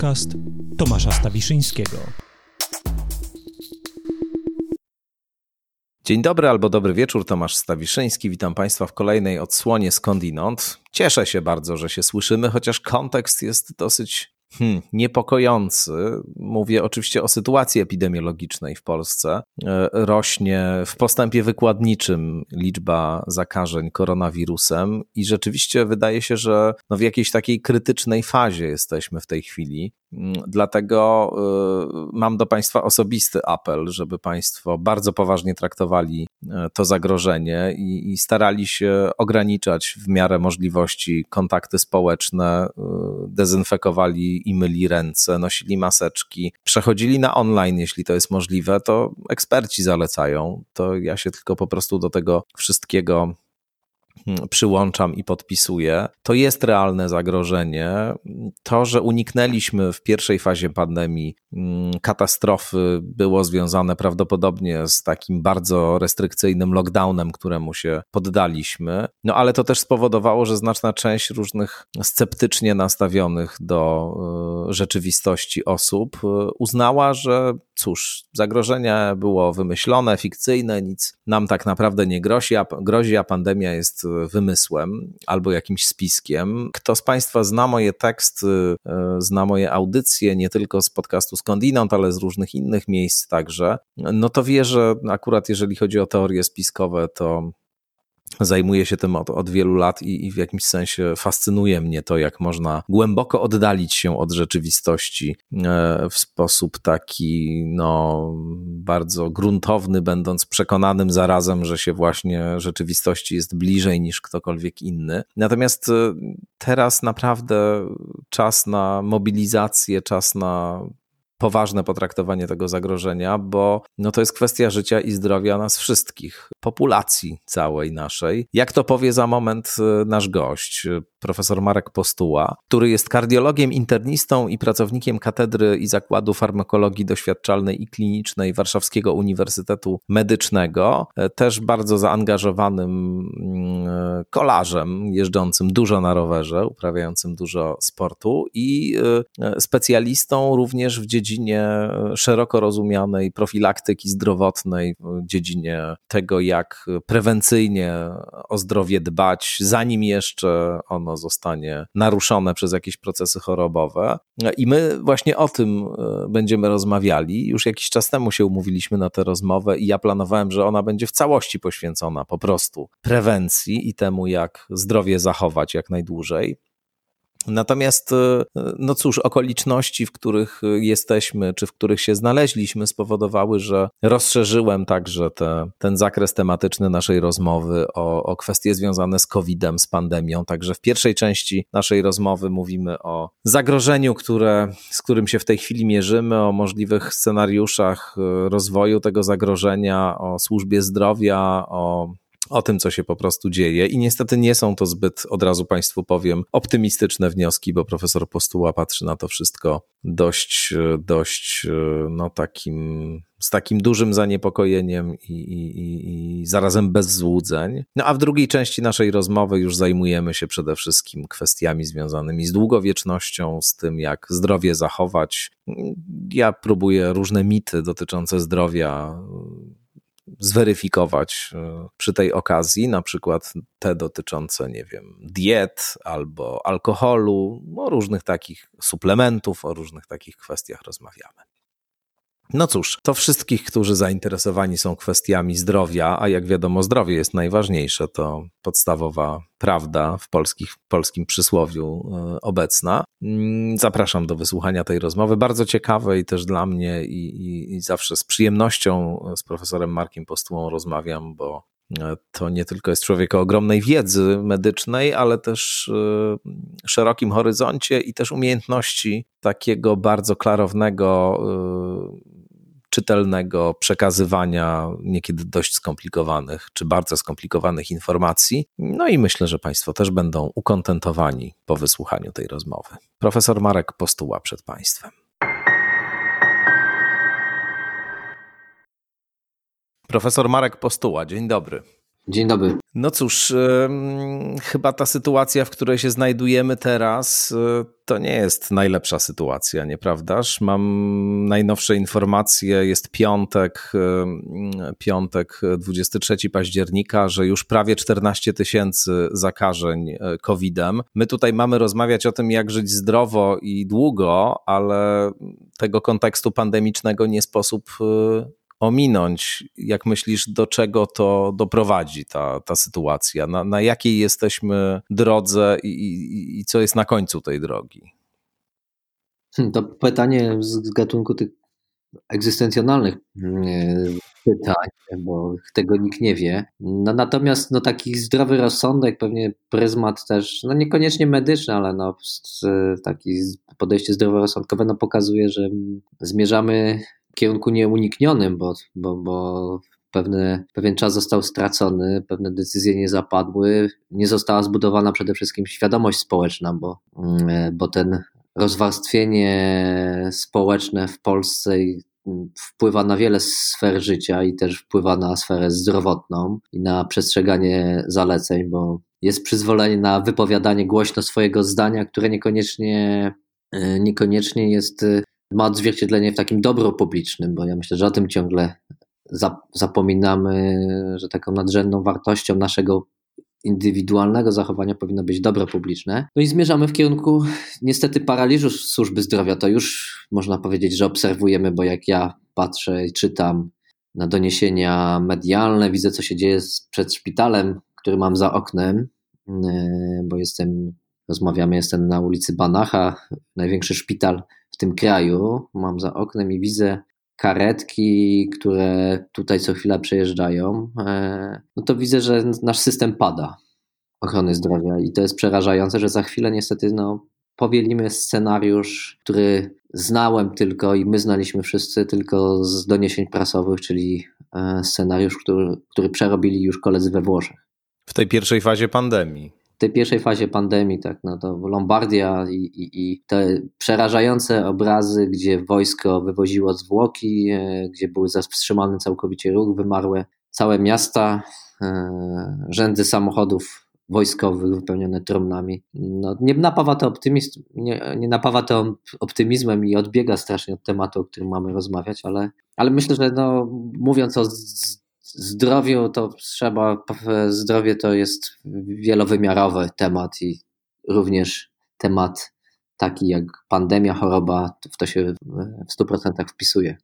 podcast Tomasza Stawiszyńskiego. Dzień dobry albo dobry wieczór, Tomasz Stawiszyński. Witam Państwa w kolejnej odsłonie skądinąd. Cieszę się bardzo, że się słyszymy, chociaż kontekst jest dosyć Hmm, niepokojący. Mówię oczywiście o sytuacji epidemiologicznej w Polsce. E, rośnie w postępie wykładniczym liczba zakażeń koronawirusem i rzeczywiście wydaje się, że no w jakiejś takiej krytycznej fazie jesteśmy w tej chwili. Mm, dlatego y, mam do Państwa osobisty apel, żeby Państwo bardzo poważnie traktowali e, to zagrożenie i, i, starali się ograniczać w miarę możliwości kontakty społeczne, y, dezynfekowali i myli ręce, nosili maseczki, przechodzili na online, jeśli to jest możliwe, to eksperci zalecają. To ja się tylko po prostu do tego wszystkiego przyłączam i podpisuję, to jest realne zagrożenie. To, że uniknęliśmy w pierwszej fazie pandemii mm, katastrofy, było związane prawdopodobnie z takim bardzo restrykcyjnym lockdownem, któremu się poddaliśmy. No ale to też spowodowało, że znaczna część różnych sceptycznie nastawionych do y, rzeczywistości osób y, uznała, że cóż, zagrożenie było wymyślone, fikcyjne, nic nam tak naprawdę nie grozi, a, grozi, a pandemia jest wymysłem albo jakimś spiskiem. Kto z Państwa zna moje teksty, e, zna moje audycje, nie tylko z podcastu Skądinąd, ale z różnych innych miejsc także, no to wie, że akurat jeżeli chodzi o teorie spiskowe, to Zajmuję się tym od, od wielu lat i, i, w jakimś sensie fascynuje mnie to, jak można głęboko oddalić się od rzeczywistości e, w sposób taki, no, bardzo gruntowny, będąc przekonanym zarazem, że się właśnie rzeczywistości jest bliżej niż ktokolwiek inny. Natomiast e, teraz naprawdę czas na mobilizację, czas na poważne potraktowanie tego zagrożenia, bo no to jest kwestia życia i zdrowia nas wszystkich, populacji całej naszej. Jak to powie za moment e, nasz gość, e, profesor Marek Postuła, który jest kardiologiem, internistą i pracownikiem Katedry i Zakładu Farmakologii Doświadczalnej i Klinicznej Warszawskiego Uniwersytetu Medycznego, e, też bardzo zaangażowanym mm, kolarzem, jeżdżącym dużo na rowerze, uprawiającym dużo sportu i specjalistą również w dziedzinie dziedzinie szeroko rozumianej profilaktyki zdrowotnej, w dziedzinie tego, jak prewencyjnie o zdrowie dbać, zanim jeszcze ono zostanie naruszone przez jakieś procesy chorobowe. I my właśnie o tym e, będziemy rozmawiali. Już jakiś czas temu się umówiliśmy na tę rozmowę i ja planowałem, że ona będzie w całości poświęcona po prostu prewencji i temu, jak zdrowie zachować jak najdłużej. Natomiast, e, no cóż, okoliczności, w których jesteśmy, czy w których się znaleźliśmy, spowodowały, że rozszerzyłem także te, ten zakres tematyczny naszej rozmowy o, o kwestie związane z COVID-em, z pandemią. Także w pierwszej części naszej rozmowy mówimy o zagrożeniu, które, z którym się w tej chwili mierzymy, o możliwych scenariuszach e, rozwoju tego zagrożenia, o służbie zdrowia, o o tym, co się po prostu dzieje. I niestety nie są to zbyt, od razu Państwu powiem, optymistyczne wnioski, bo profesor Postuła patrzy na to wszystko dość, dość, no takim, z takim dużym zaniepokojeniem i, i, i zarazem bez złudzeń. No a w drugiej części naszej rozmowy już zajmujemy się przede wszystkim kwestiami związanymi z długowiecznością, z tym, jak zdrowie zachować. Ja próbuję różne mity dotyczące zdrowia zweryfikować e, przy tej okazji, na przykład te dotyczące, nie wiem, diet albo alkoholu, o różnych takich suplementów, o różnych takich kwestiach rozmawiamy. No cóż, to wszystkich, którzy zainteresowani są kwestiami zdrowia, a jak wiadomo, zdrowie jest najważniejsze, to podstawowa prawda w, polskich, polskim przysłowiu e, obecna. Mm, zapraszam do wysłuchania tej rozmowy, bardzo ciekawej też dla mnie i, i, i zawsze z przyjemnością z profesorem Markiem Postułą rozmawiam, bo e, to nie tylko jest człowiek o ogromnej wiedzy medycznej, ale też e, szerokim horyzoncie i też umiejętności takiego bardzo klarownego czytelnego przekazywania niekiedy dość skomplikowanych czy bardzo skomplikowanych informacji. No i myślę, że Państwo też będą ukontentowani po wysłuchaniu tej rozmowy. Profesor Marek Postuła przed Państwem. Profesor Marek Postuła, dzień dobry. Dzień dobry. No cóż, chyba ta sytuacja, w której się znajdujemy teraz, e, to nie jest najlepsza sytuacja, nieprawdaż? Mam najnowsze informacje, jest piątek, piątek 23 października, że już prawie 14 tysięcy zakażeń e, COVID-em. My tutaj mamy rozmawiać o tym, jak żyć zdrowo i długo, ale tego kontekstu pandemicznego nie sposób e, ominąć. Jak myślisz, do czego to doprowadzi ta, ta sytuacja? Na, na jakiej jesteśmy drodze i, i, i co jest na końcu tej drogi? Hmm, to pytanie z gatunku tych egzystencjonalnych mm, pytań, bo tego nikt nie wie. No, natomiast no, taki zdrowy rozsądek, pewnie pryzmat też, no niekoniecznie medyczny, ale no, taki podejście zdroworozsądkowe no, pokazuje, że zmierzamy kierunku nieuniknionym, bo, bo, bo pewne, pewien czas został stracony, pewne decyzje nie zapadły, nie została zbudowana przede wszystkim świadomość społeczna, bo, mm, bo ten rozwarstwienie społeczne w Polsce wpływa na wiele sfer życia i też wpływa na sferę zdrowotną i na przestrzeganie zaleceń, bo jest przyzwolenie na wypowiadanie głośno swojego zdania, które niekoniecznie, e, niekoniecznie jest ma odzwierciedlenie w takim dobro publicznym, bo ja myślę, że o tym ciągle zapominamy, że taką nadrzędną wartością naszego indywidualnego zachowania powinno być dobro publiczne. No i zmierzamy w kierunku niestety paraliżu służby zdrowia. To już można powiedzieć, że obserwujemy, bo jak ja patrzę i czytam na doniesienia medialne, widzę co się dzieje przed szpitalem, który mam za oknem, yy, bo jestem, rozmawiamy, jestem na ulicy Banacha, największy szpital tym kraju. Mam za oknem i widzę karetki, które tutaj co chwila przejeżdżają, e, no to widzę, że nasz system pada ochrony zdrowia i to jest przerażające, że za chwilę niestety no, powielimy scenariusz, który znałem tylko i my znaliśmy wszyscy tylko z doniesień prasowych, czyli e, scenariusz, który, który przerobili już koledzy we Włoszech. W tej pierwszej fazie pandemii tej pierwszej fazie pandemii, tak, no to Lombardia i, i, i te przerażające obrazy, gdzie wojsko wywoziło zwłoki, e, gdzie były wstrzymany całkowicie ruch, wymarłe całe miasta, e, rzędy samochodów wojskowych wypełnione trumnami. No, nie napawa to nie, nie napawa to optymizmem i odbiega strasznie od tematu, o którym mamy rozmawiać, ale, ale myślę, że no, mówiąc o zdrowiu to trzeba, zdrowie to jest wielowymiarowy temat i również temat taki jak pandemia, choroba, w to się w 100% wpisuje.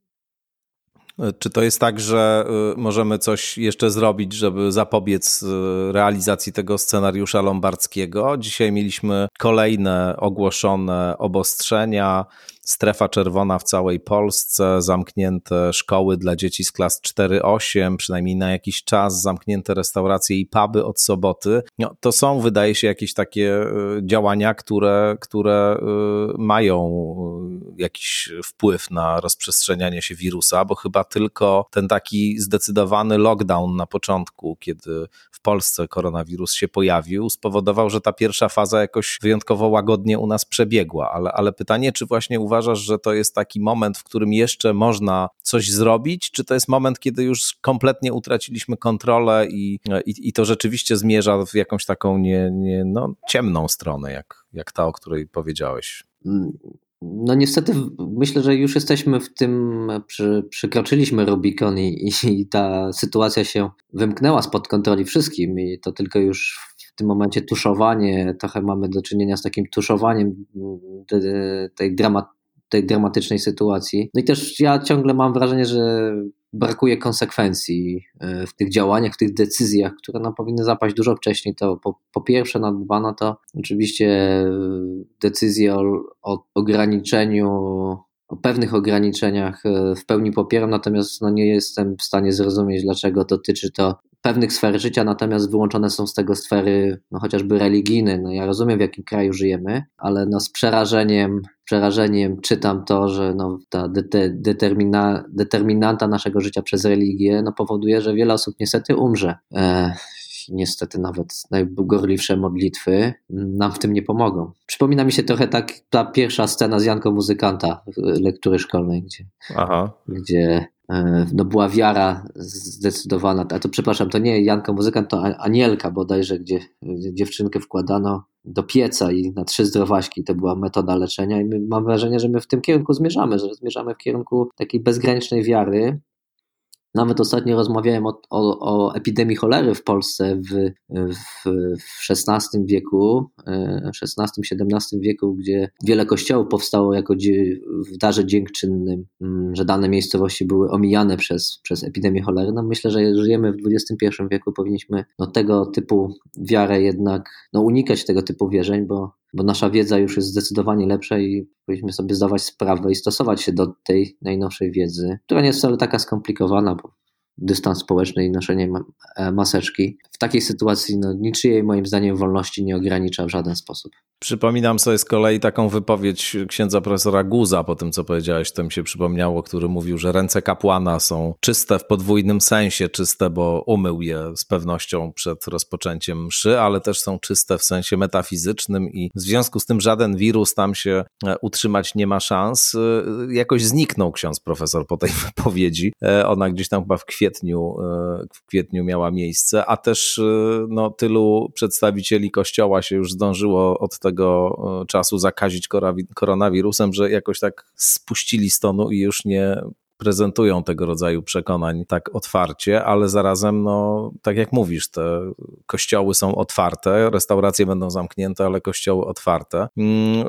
Czy to jest tak, że y, możemy coś jeszcze zrobić, żeby zapobiec y, realizacji tego scenariusza lombardzkiego? Dzisiaj mieliśmy kolejne ogłoszone obostrzenia strefa czerwona w całej Polsce, zamknięte szkoły dla dzieci z klas 4-8, przynajmniej na jakiś czas, zamknięte restauracje i puby od soboty. No, to są, wydaje się, jakieś takie y, działania, które, które y, mają y, jakiś wpływ na rozprzestrzenianie się wirusa, bo chyba tylko ten taki zdecydowany lockdown na początku, kiedy w Polsce koronawirus się pojawił, spowodował, że ta pierwsza faza jakoś wyjątkowo łagodnie u nas przebiegła. Ale, ale pytanie, czy właśnie uważasz, uważasz, że to jest taki moment, w którym jeszcze można coś zrobić, czy to jest moment, kiedy już kompletnie utraciliśmy kontrolę i, i, i to rzeczywiście zmierza w jakąś taką nie, nie, no, ciemną stronę, jak, jak ta, o której powiedziałeś? No niestety myślę, że już jesteśmy w tym, przy, przekroczyliśmy Rubikon i, i, ta sytuacja się wymknęła spod kontroli wszystkim i to tylko już w tym momencie tuszowanie, trochę mamy do czynienia z takim tuszowaniem tej dramat, tej dramatycznej sytuacji. No i też ja ciągle mam wrażenie, że brakuje konsekwencji e, w tych działaniach, w tych decyzjach, które no, powinny zapaść dużo wcześniej. To po, po pierwsze, na dwa, no to oczywiście e, decyzje o, o ograniczeniu o pewnych ograniczeniach e, w pełni popieram, natomiast no nie jestem w stanie zrozumieć, dlaczego dotyczy to pewnych sfer życia, natomiast wyłączone są z tego sfery no, chociażby religijne. No, ja rozumiem, w jakim kraju żyjemy, ale no, z przerażeniem, przerażeniem czytam to, że no, ta de determina determinanta naszego życia przez religię no, powoduje, że wiele osób niestety umrze. E, niestety nawet najgorliwsze modlitwy nam w tym nie pomogą. Przypomina mi się trochę tak ta pierwsza scena z Janką Muzykanta lektury szkolnej, gdzie, Aha. gdzie e, no była wiara zdecydowana. A to przepraszam, to nie Janka muzykant, to Anielka bodajże, gdzie dziewczynkę wkładano do pieca i na trzy zdrowaśki to była metoda leczenia i mam wrażenie, że my w tym kierunku zmierzamy, że zmierzamy w kierunku takiej bezgranicznej wiary, nawet ostatnio rozmawiałem o, o, o epidemii cholery w Polsce w, w, w XVI wieku, XVI-XVII e, wieku, gdzie wiele kościołów powstało jako w darze dziękczynnym, mm, że dane miejscowości były omijane przez, przez epidemię cholery. No myślę, że żyjemy w XXI wieku, powinniśmy no, tego typu wiarę jednak no, unikać tego typu wierzeń, bo bo nasza wiedza już jest zdecydowanie lepsza i powinniśmy sobie zdawać sprawę i stosować się do tej najnowszej wiedzy, która nie jest wcale taka skomplikowana, bo dystans społeczny i noszenie e, maseczki. W takiej sytuacji no, niczyjej moim zdaniem wolności nie ogranicza w żaden sposób. Przypominam sobie z kolei taką wypowiedź księdza profesora Guza po tym, co powiedziałeś, to mi się przypomniało, który mówił, że ręce kapłana są czyste w podwójnym sensie, czyste, bo umył je z pewnością przed rozpoczęciem mszy, ale też są czyste w sensie metafizycznym i w związku z tym żaden wirus tam się e, utrzymać nie ma szans. E, jakoś zniknął ksiądz profesor po tej wypowiedzi. Ona gdzieś tam chyba w kwietniu e, w kwietniu miała miejsce, a też e, no, tylu przedstawicieli kościoła się już zdążyło od tego e, czasu zakazić koronawirusem, że jakoś tak spuścili stonu i już nie prezentują tego rodzaju przekonań tak otwarcie, ale zarazem, no, tak jak mówisz, te kościoły są otwarte, restauracje będą zamknięte, ale kościoły otwarte. Mm,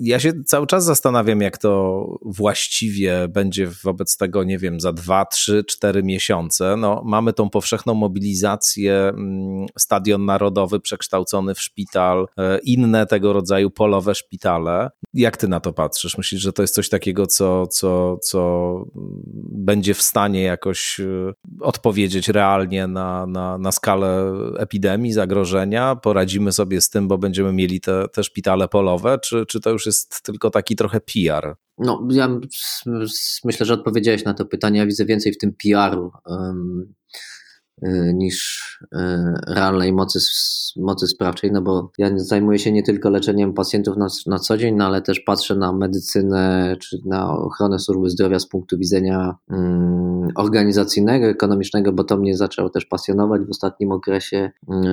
ja się cały czas zastanawiam, jak to właściwie będzie wobec tego, nie wiem, za dwa, trzy, cztery miesiące. No, mamy tą powszechną mobilizację, mm, stadion narodowy przekształcony w szpital, e, inne tego rodzaju polowe szpitale. Jak ty na to patrzysz? Myślisz, że to jest coś takiego, co, co, co będzie w stanie jakoś e, odpowiedzieć realnie na, na, na skalę epidemii, zagrożenia? Poradzimy sobie z tym, bo będziemy mieli te, te szpitale polowe, czy, czy to już jest tylko taki trochę PR? No, ja myślę, że odpowiedziałeś na to pytanie. Ja widzę więcej w tym PR-u. Y, niż y, realnej mocy, mocy sprawczej, no bo ja zajmuję się nie tylko leczeniem pacjentów na, na co dzień, no ale też patrzę na medycynę czy na ochronę służby zdrowia z punktu widzenia um, organizacyjnego, ekonomicznego, bo to mnie zaczęło też pasjonować w ostatnim okresie um,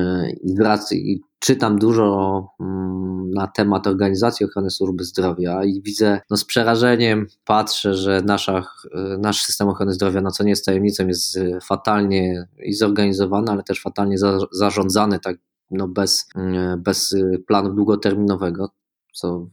i i czytam dużo mm, na temat organizacji ochrony służby zdrowia i widzę no, z przerażeniem, patrzę, że nasza, y, nasz system ochrony zdrowia, no co nie jest tajemnicą, jest fatalnie i zorganizowany, ale też fatalnie za, zarządzany, tak no, bez, y, bez planu długoterminowego, co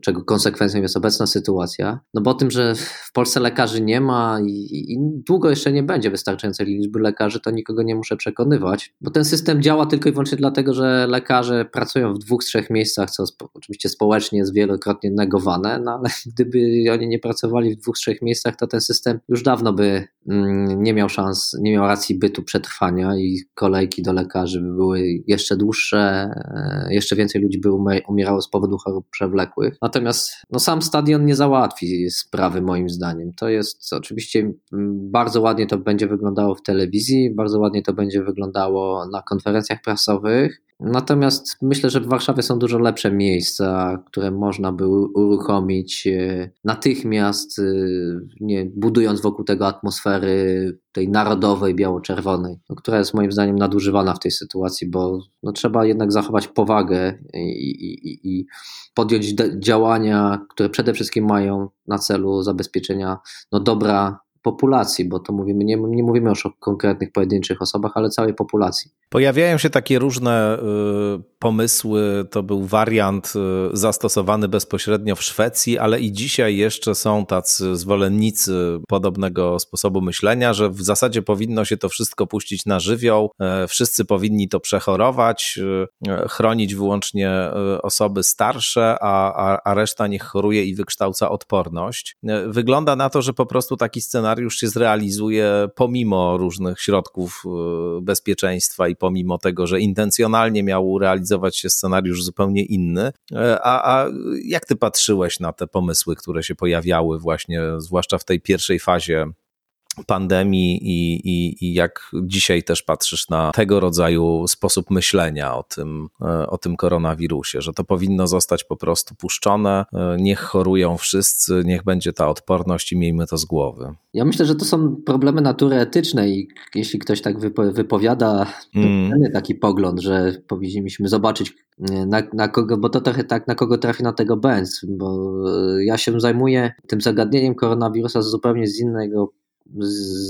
czego konsekwencją jest obecna sytuacja. No bo o tym, że w Polsce lekarzy nie ma i, i, długo jeszcze nie będzie wystarczającej liczby lekarzy, to nikogo nie muszę przekonywać, bo ten system działa tylko i wyłącznie dlatego, że lekarze pracują w dwóch, trzech miejscach, co oczywiście społecznie jest wielokrotnie negowane, no ale gdyby oni nie pracowali w dwóch, trzech miejscach, to ten system już dawno by mm, nie miał szans, nie miał racji bytu przetrwania i kolejki do lekarzy by były jeszcze dłuższe, e, jeszcze więcej ludzi by umierało z powodu chorób przewlekłych. Natomiast no, sam stadion nie załatwi sprawy moim zdaniem. To jest oczywiście mm, bardzo ładnie to będzie wyglądało w telewizji, bardzo ładnie to będzie wyglądało na konferencjach prasowych. Natomiast myślę, że w Warszawie są dużo lepsze miejsca, które można by uruchomić e, natychmiast, e, nie, budując wokół tego atmosfery tej narodowej, biało-czerwonej, no, która jest moim zdaniem nadużywana w tej sytuacji, bo no, trzeba jednak zachować powagę i, i, i podjąć działania, które przede wszystkim mają na celu zabezpieczenia no, dobra populacji, bo to mówimy, nie, nie mówimy już o konkretnych pojedynczych osobach, ale całej populacji. Pojawiają się takie różne y, pomysły. To był wariant y, zastosowany bezpośrednio w Szwecji, ale i dzisiaj jeszcze są tacy zwolennicy podobnego sposobu myślenia, że w zasadzie powinno się to wszystko puścić na żywioł, y, wszyscy powinni to przechorować, chronić wyłącznie osoby starsze, a, a, a reszta niech choruje i wykształca odporność. Wygląda na to, że po prostu taki scenariusz się zrealizuje pomimo różnych środków bezpieczeństwa i pomimo tego, że intencjonalnie miał realizować się scenariusz zupełnie inny. E, a, a jak ty patrzyłeś na te pomysły, które się pojawiały właśnie, zwłaszcza w tej pierwszej fazie pandemii i, i, i jak dzisiaj też patrzysz na tego rodzaju sposób myślenia o tym, e, o tym koronawirusie, że to powinno zostać po prostu puszczone, e, niech chorują wszyscy, niech będzie ta odporność i miejmy to z głowy. Ja myślę, że to są problemy natury etycznej i jeśli ktoś tak wypowiada mm. taki pogląd, że powinniśmy zobaczyć na, na kogo, bo to trochę tak, na kogo trafi na tego Benz, bo ja się zajmuję tym zagadnieniem koronawirusa zupełnie z innego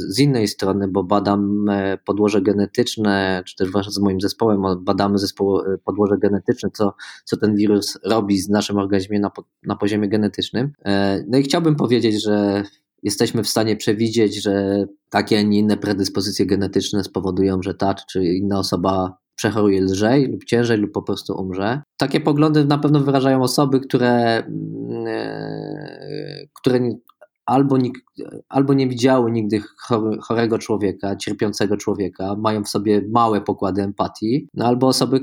z innej strony, bo badam e, podłoże genetyczne, czy też wraz z moim zespołem badamy e, podłoże genetyczne, co, co ten wirus robi z naszym organizmie na, na poziomie genetycznym. E, no i chciałbym powiedzieć, że jesteśmy w stanie przewidzieć, że takie, a nie inne predyspozycje genetyczne spowodują, że ta czy inna osoba przechoruje lżej lub ciężej lub po prostu umrze. Takie poglądy na pewno wyrażają osoby, które, które albo, albo nie widziały nigdy chorego człowieka, cierpiącego człowieka, mają w sobie małe pokłady empatii, no albo osoby,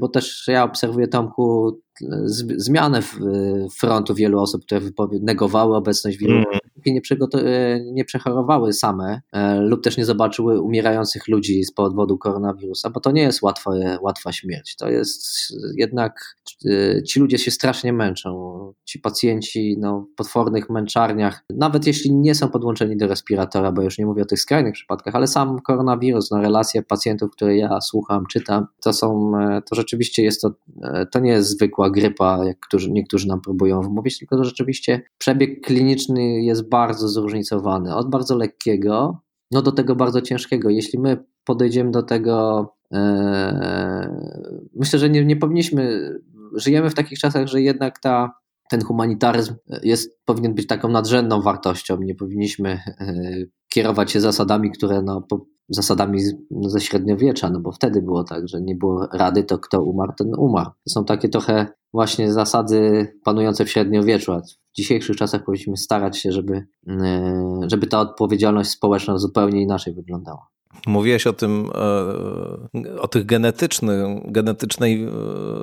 bo też ja obserwuję Tomku zmianę frontu wielu osób, które negowały obecność wirusa, mm. Nie, nie przechorowały same e, lub też nie zobaczyły umierających ludzi z powodu koronawirusa, bo to nie jest łatwa, łatwa śmierć. To jest jednak, e, ci ludzie się strasznie męczą. Ci pacjenci no, w potwornych męczarniach, nawet jeśli nie są podłączeni do respiratora, bo już nie mówię o tych skrajnych przypadkach, ale sam koronawirus, no, relacje pacjentów, które ja słucham, czytam, to są, e, to rzeczywiście jest to, to nie jest zwykła grypa, jak którzy, niektórzy nam próbują wmówić, tylko to rzeczywiście przebieg kliniczny jest bardzo zróżnicowany. Od bardzo lekkiego no do tego bardzo ciężkiego. Jeśli my podejdziemy do tego, ee, myślę, że nie, nie powinniśmy, żyjemy w takich czasach, że jednak ta ten humanitaryzm jest, powinien być taką nadrzędną wartością. Nie powinniśmy e, kierować się zasadami, które no, po, zasadami no, ze średniowiecza, no bo wtedy było tak, że nie było rady, to kto umarł, ten umarł. To są takie trochę właśnie zasady panujące w średniowieczu, a dzisiejszych czasach powinniśmy starać się, żeby, e, żeby ta odpowiedzialność społeczna zupełnie inaczej wyglądała. Mówiłeś o tym, e, o tych genetycznych, genetycznej e,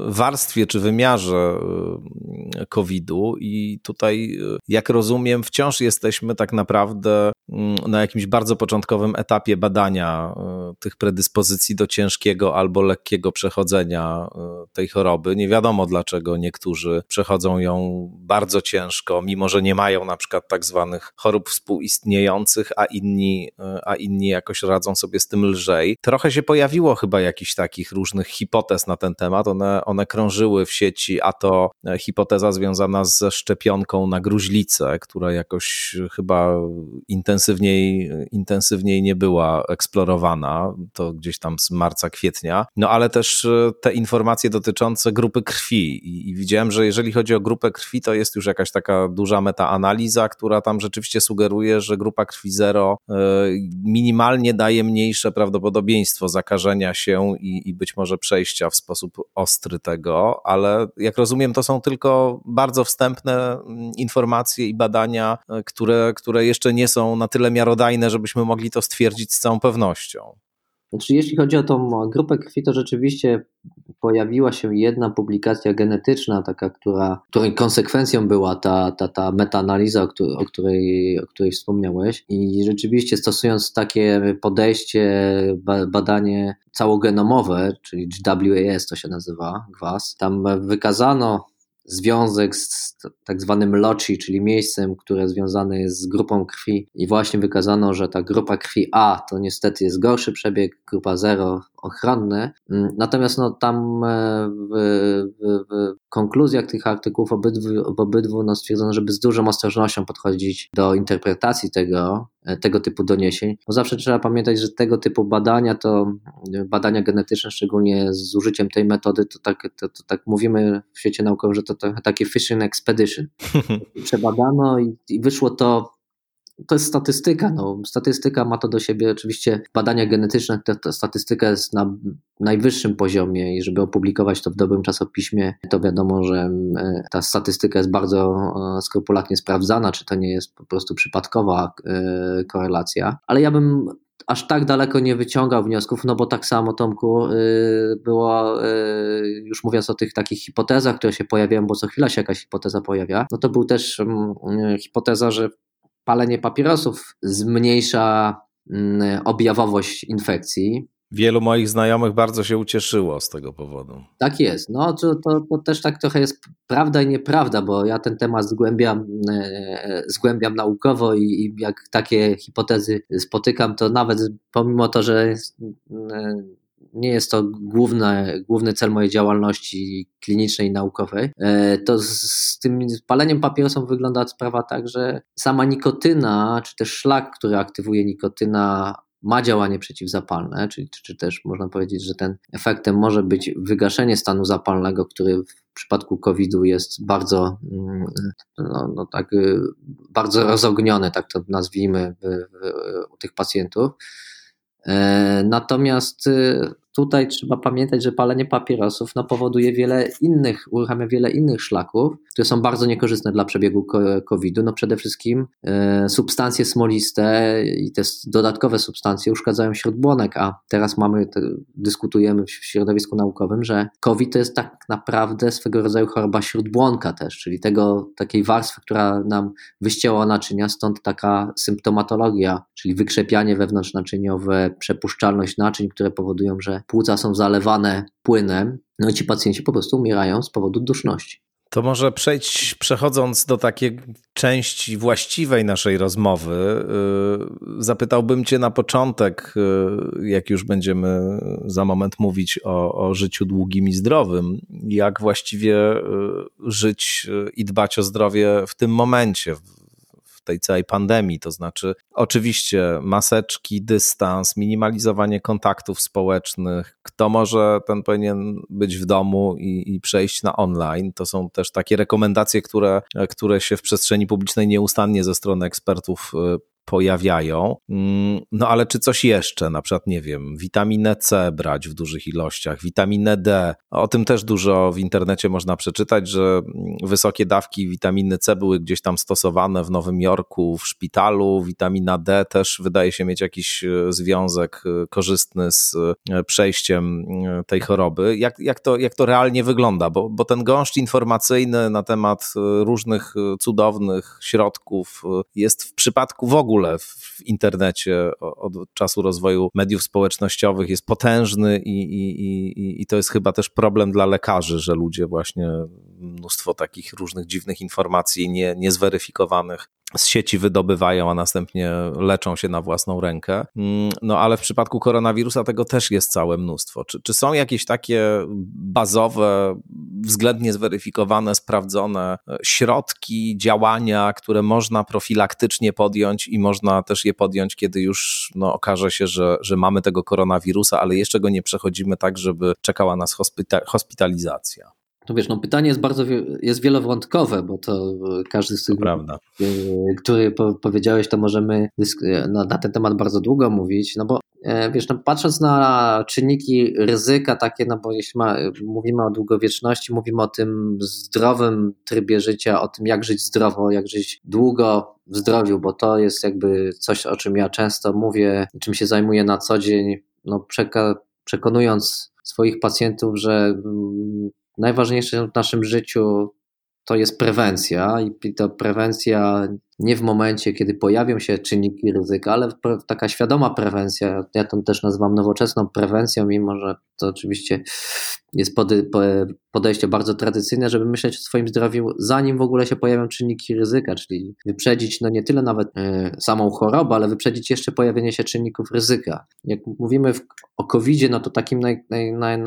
warstwie czy wymiarze e, COVID-u i tutaj, jak rozumiem, wciąż jesteśmy tak naprawdę mm, na jakimś bardzo początkowym etapie badania tych predyspozycji do ciężkiego albo lekkiego przechodzenia tej choroby. Nie wiadomo dlaczego niektórzy przechodzą ją bardzo ciężko, mimo że nie mają na przykład tak zwanych chorób współistniejących, a inni, a inni jakoś radzą sobie sobie z tym lżej. Trochę się pojawiło chyba jakichś takich różnych hipotez na ten temat. One, one krążyły w sieci, a to e, hipoteza związana ze szczepionką na gruźlicę, która jakoś chyba intensywniej, intensywniej nie była eksplorowana. To gdzieś tam z marca, kwietnia. No ale też e, te informacje dotyczące grupy krwi. I, i widziałem, że jeżeli chodzi o grupę krwi, to jest już jakaś taka duża metaanaliza, która tam rzeczywiście sugeruje, że grupa krwi zero e, minimalnie daje mniej mniejsze prawdopodobieństwo zakażenia się i, i być może przejścia w sposób ostry tego, ale jak rozumiem, to są tylko bardzo wstępne mm, informacje i badania, e, które, które jeszcze nie są na tyle miarodajne, żebyśmy mogli to stwierdzić z całą pewnością. Znaczy, jeśli chodzi o tą grupę krwi, to rzeczywiście pojawiła się jedna publikacja genetyczna, taka, która, której konsekwencją była ta, ta, ta metaanaliza, o, o, której, o której wspomniałeś. I rzeczywiście stosując takie podejście, badanie całogenomowe, czyli GWAS to się nazywa, GWAS, tam wykazano związek z tak zwanym LOCI, czyli miejscem, które związane jest z grupą krwi. I właśnie wykazano, że ta grupa krwi A to niestety jest gorszy przebieg, grupa 0 ochronny. Mm, natomiast no, tam e, w, w, w konkluzjach tych artykułów obydwu, obydwu no, stwierdzono, żeby z dużą ostrożnością podchodzić do interpretacji tego, e, tego typu doniesień. Bo zawsze trzeba pamiętać, że tego typu badania to e, badania genetyczne, szczególnie z użyciem tej metody, to tak, to, to tak mówimy w świecie naukowym, że to, to takie fishing expedition. Przebadano i, i wyszło to to jest statystyka. No. Statystyka ma to do siebie, oczywiście badania genetyczne, ta, ta statystyka jest na najwyższym poziomie i żeby opublikować to w dobrym czasopiśmie, to wiadomo, że e, ta statystyka jest bardzo e, skrupulatnie sprawdzana, czy to nie jest po prostu przypadkowa e, korelacja. Ale ja bym aż tak daleko nie wyciągał wniosków, no bo tak samo, Tomku, było, już mówiąc o tych takich hipotezach, które się pojawiają, bo co chwila się jakaś hipoteza pojawia, no to był też hipoteza, że palenie papierosów zmniejsza mm, objawowość infekcji. Wielu moich znajomych bardzo się ucieszyło z tego powodu. Tak jest. No to, to, to, też tak trochę jest prawda i nieprawda, bo ja ten temat zgłębiam, e, zgłębiam naukowo i, i jak takie hipotezy spotykam, to nawet pomimo to, że e, nie jest to główne, główny cel mojej działalności klinicznej i naukowej, e, to z tym paleniem papierosów wygląda sprawa tak, że sama nikotyna, czy też szlak, który aktywuje nikotyna, ma działanie przeciwzapalne, czyli czy też można powiedzieć, że ten efektem może być wygaszenie stanu zapalnego, który w przypadku COVID-u jest bardzo, mm, no, no tak, y, bardzo rozogniony, tak to nazwijmy, u tych pacjentów. E, natomiast y, tutaj trzeba pamiętać, że palenie papierosów no, powoduje wiele innych, uruchamia wiele innych szlaków, które są bardzo niekorzystne dla przebiegu COVID-u. No przede wszystkim e, substancje smoliste i te dodatkowe substancje uszkadzają śródbłonek, a teraz mamy, te, dyskutujemy w środowisku naukowym, że COVID to jest tak naprawdę swego rodzaju choroba śródbłonka też, czyli tego, takiej warstwy, która nam wyścięła naczynia, stąd taka symptomatologia, czyli wykrzepianie wewnątrznaczyniowe, przepuszczalność naczyń, które powodują, że płuca są zalewane płynem, no i ci pacjenci po prostu umierają z powodu duszności. To może przejdź, przechodząc do takiej części właściwej naszej rozmowy, y, zapytałbym Cię na początek, y, jak już będziemy za moment mówić o, o życiu długim i zdrowym, jak właściwie y, żyć i dbać o zdrowie w tym momencie, tej całej pandemii. To znaczy, oczywiście maseczki, dystans, minimalizowanie kontaktów społecznych. Kto może, ten powinien być w domu i, i przejść na online. To są też takie rekomendacje, które, które się w przestrzeni publicznej nieustannie ze strony ekspertów y, pojawiają. Mm, no ale czy coś jeszcze, na przykład, nie wiem, witaminę C brać w dużych ilościach, witaminę D. O tym też dużo w internecie można przeczytać, że wysokie dawki witaminy C były gdzieś tam stosowane w Nowym Jorku, w szpitalu. Witamina D też wydaje się mieć jakiś e, związek e, korzystny z e, przejściem tej choroby. Jak, jak, to, jak to realnie wygląda? Bo, bo ten gąszcz informacyjny na temat różnych cudownych środków jest w przypadku w ogóle ogóle w internecie od czasu rozwoju mediów społecznościowych jest potężny i, i, i, i to jest chyba też problem dla lekarzy, że ludzie właśnie mnóstwo takich różnych dziwnych informacji nie, niezweryfikowanych z sieci wydobywają, a następnie leczą się na własną rękę. Mm, no ale w przypadku koronawirusa tego też jest całe mnóstwo. Czy, czy są jakieś takie bazowe, względnie zweryfikowane, sprawdzone środki, działania, które można profilaktycznie podjąć i można też je podjąć, kiedy już no, okaże się, że, że mamy tego koronawirusa, ale jeszcze go nie przechodzimy tak, żeby czekała nas hospitalizacja? No wiesz, no pytanie jest bardzo jest wielowątkowe, bo to każdy z tych, prawda. Y, który powiedziałeś, to możemy no, na ten temat bardzo długo mówić, no bo e, wiesz, no patrząc na czynniki ryzyka takie, no bo jeśli ma, mówimy o długowieczności, mówimy o tym zdrowym trybie życia, o tym jak żyć zdrowo, jak żyć długo w zdrowiu, bo to jest jakby coś, o czym ja często mówię, czym się zajmuję na co dzień, no przekonując swoich pacjentów, że mm, najważniejsze w naszym życiu to jest prewencja i ta prewencja nie w momencie, kiedy pojawią się czynniki ryzyka, ale taka świadoma prewencja, ja to też nazywam nowoczesną prewencją, mimo że to oczywiście jest podejście bardzo tradycyjne, żeby myśleć o swoim zdrowiu, zanim w ogóle się pojawią czynniki ryzyka, czyli wyprzedzić no nie tyle nawet e, samą chorobę, ale wyprzedzić jeszcze pojawienie się czynników ryzyka. Jak mówimy o COVID-zie, no to takim naj, naj, naj,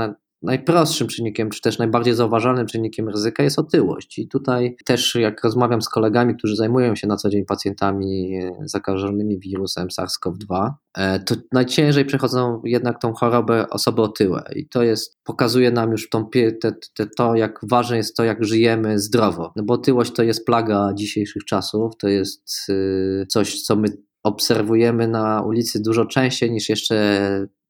najprostszym czynnikiem, czy też najbardziej zauważalnym czynnikiem ryzyka jest otyłość. I tutaj też, jak rozmawiam z kolegami, którzy zajmują się na co dzień pacjentami zakażonymi wirusem SARS-CoV-2, e, to najciężej przechodzą jednak tą chorobę osoby otyłe. I to jest, pokazuje nam już tą, te, te, to, jak ważne jest to, jak żyjemy zdrowo. No bo otyłość to jest plaga dzisiejszych czasów, to jest y, coś, co my obserwujemy na ulicy dużo częściej niż jeszcze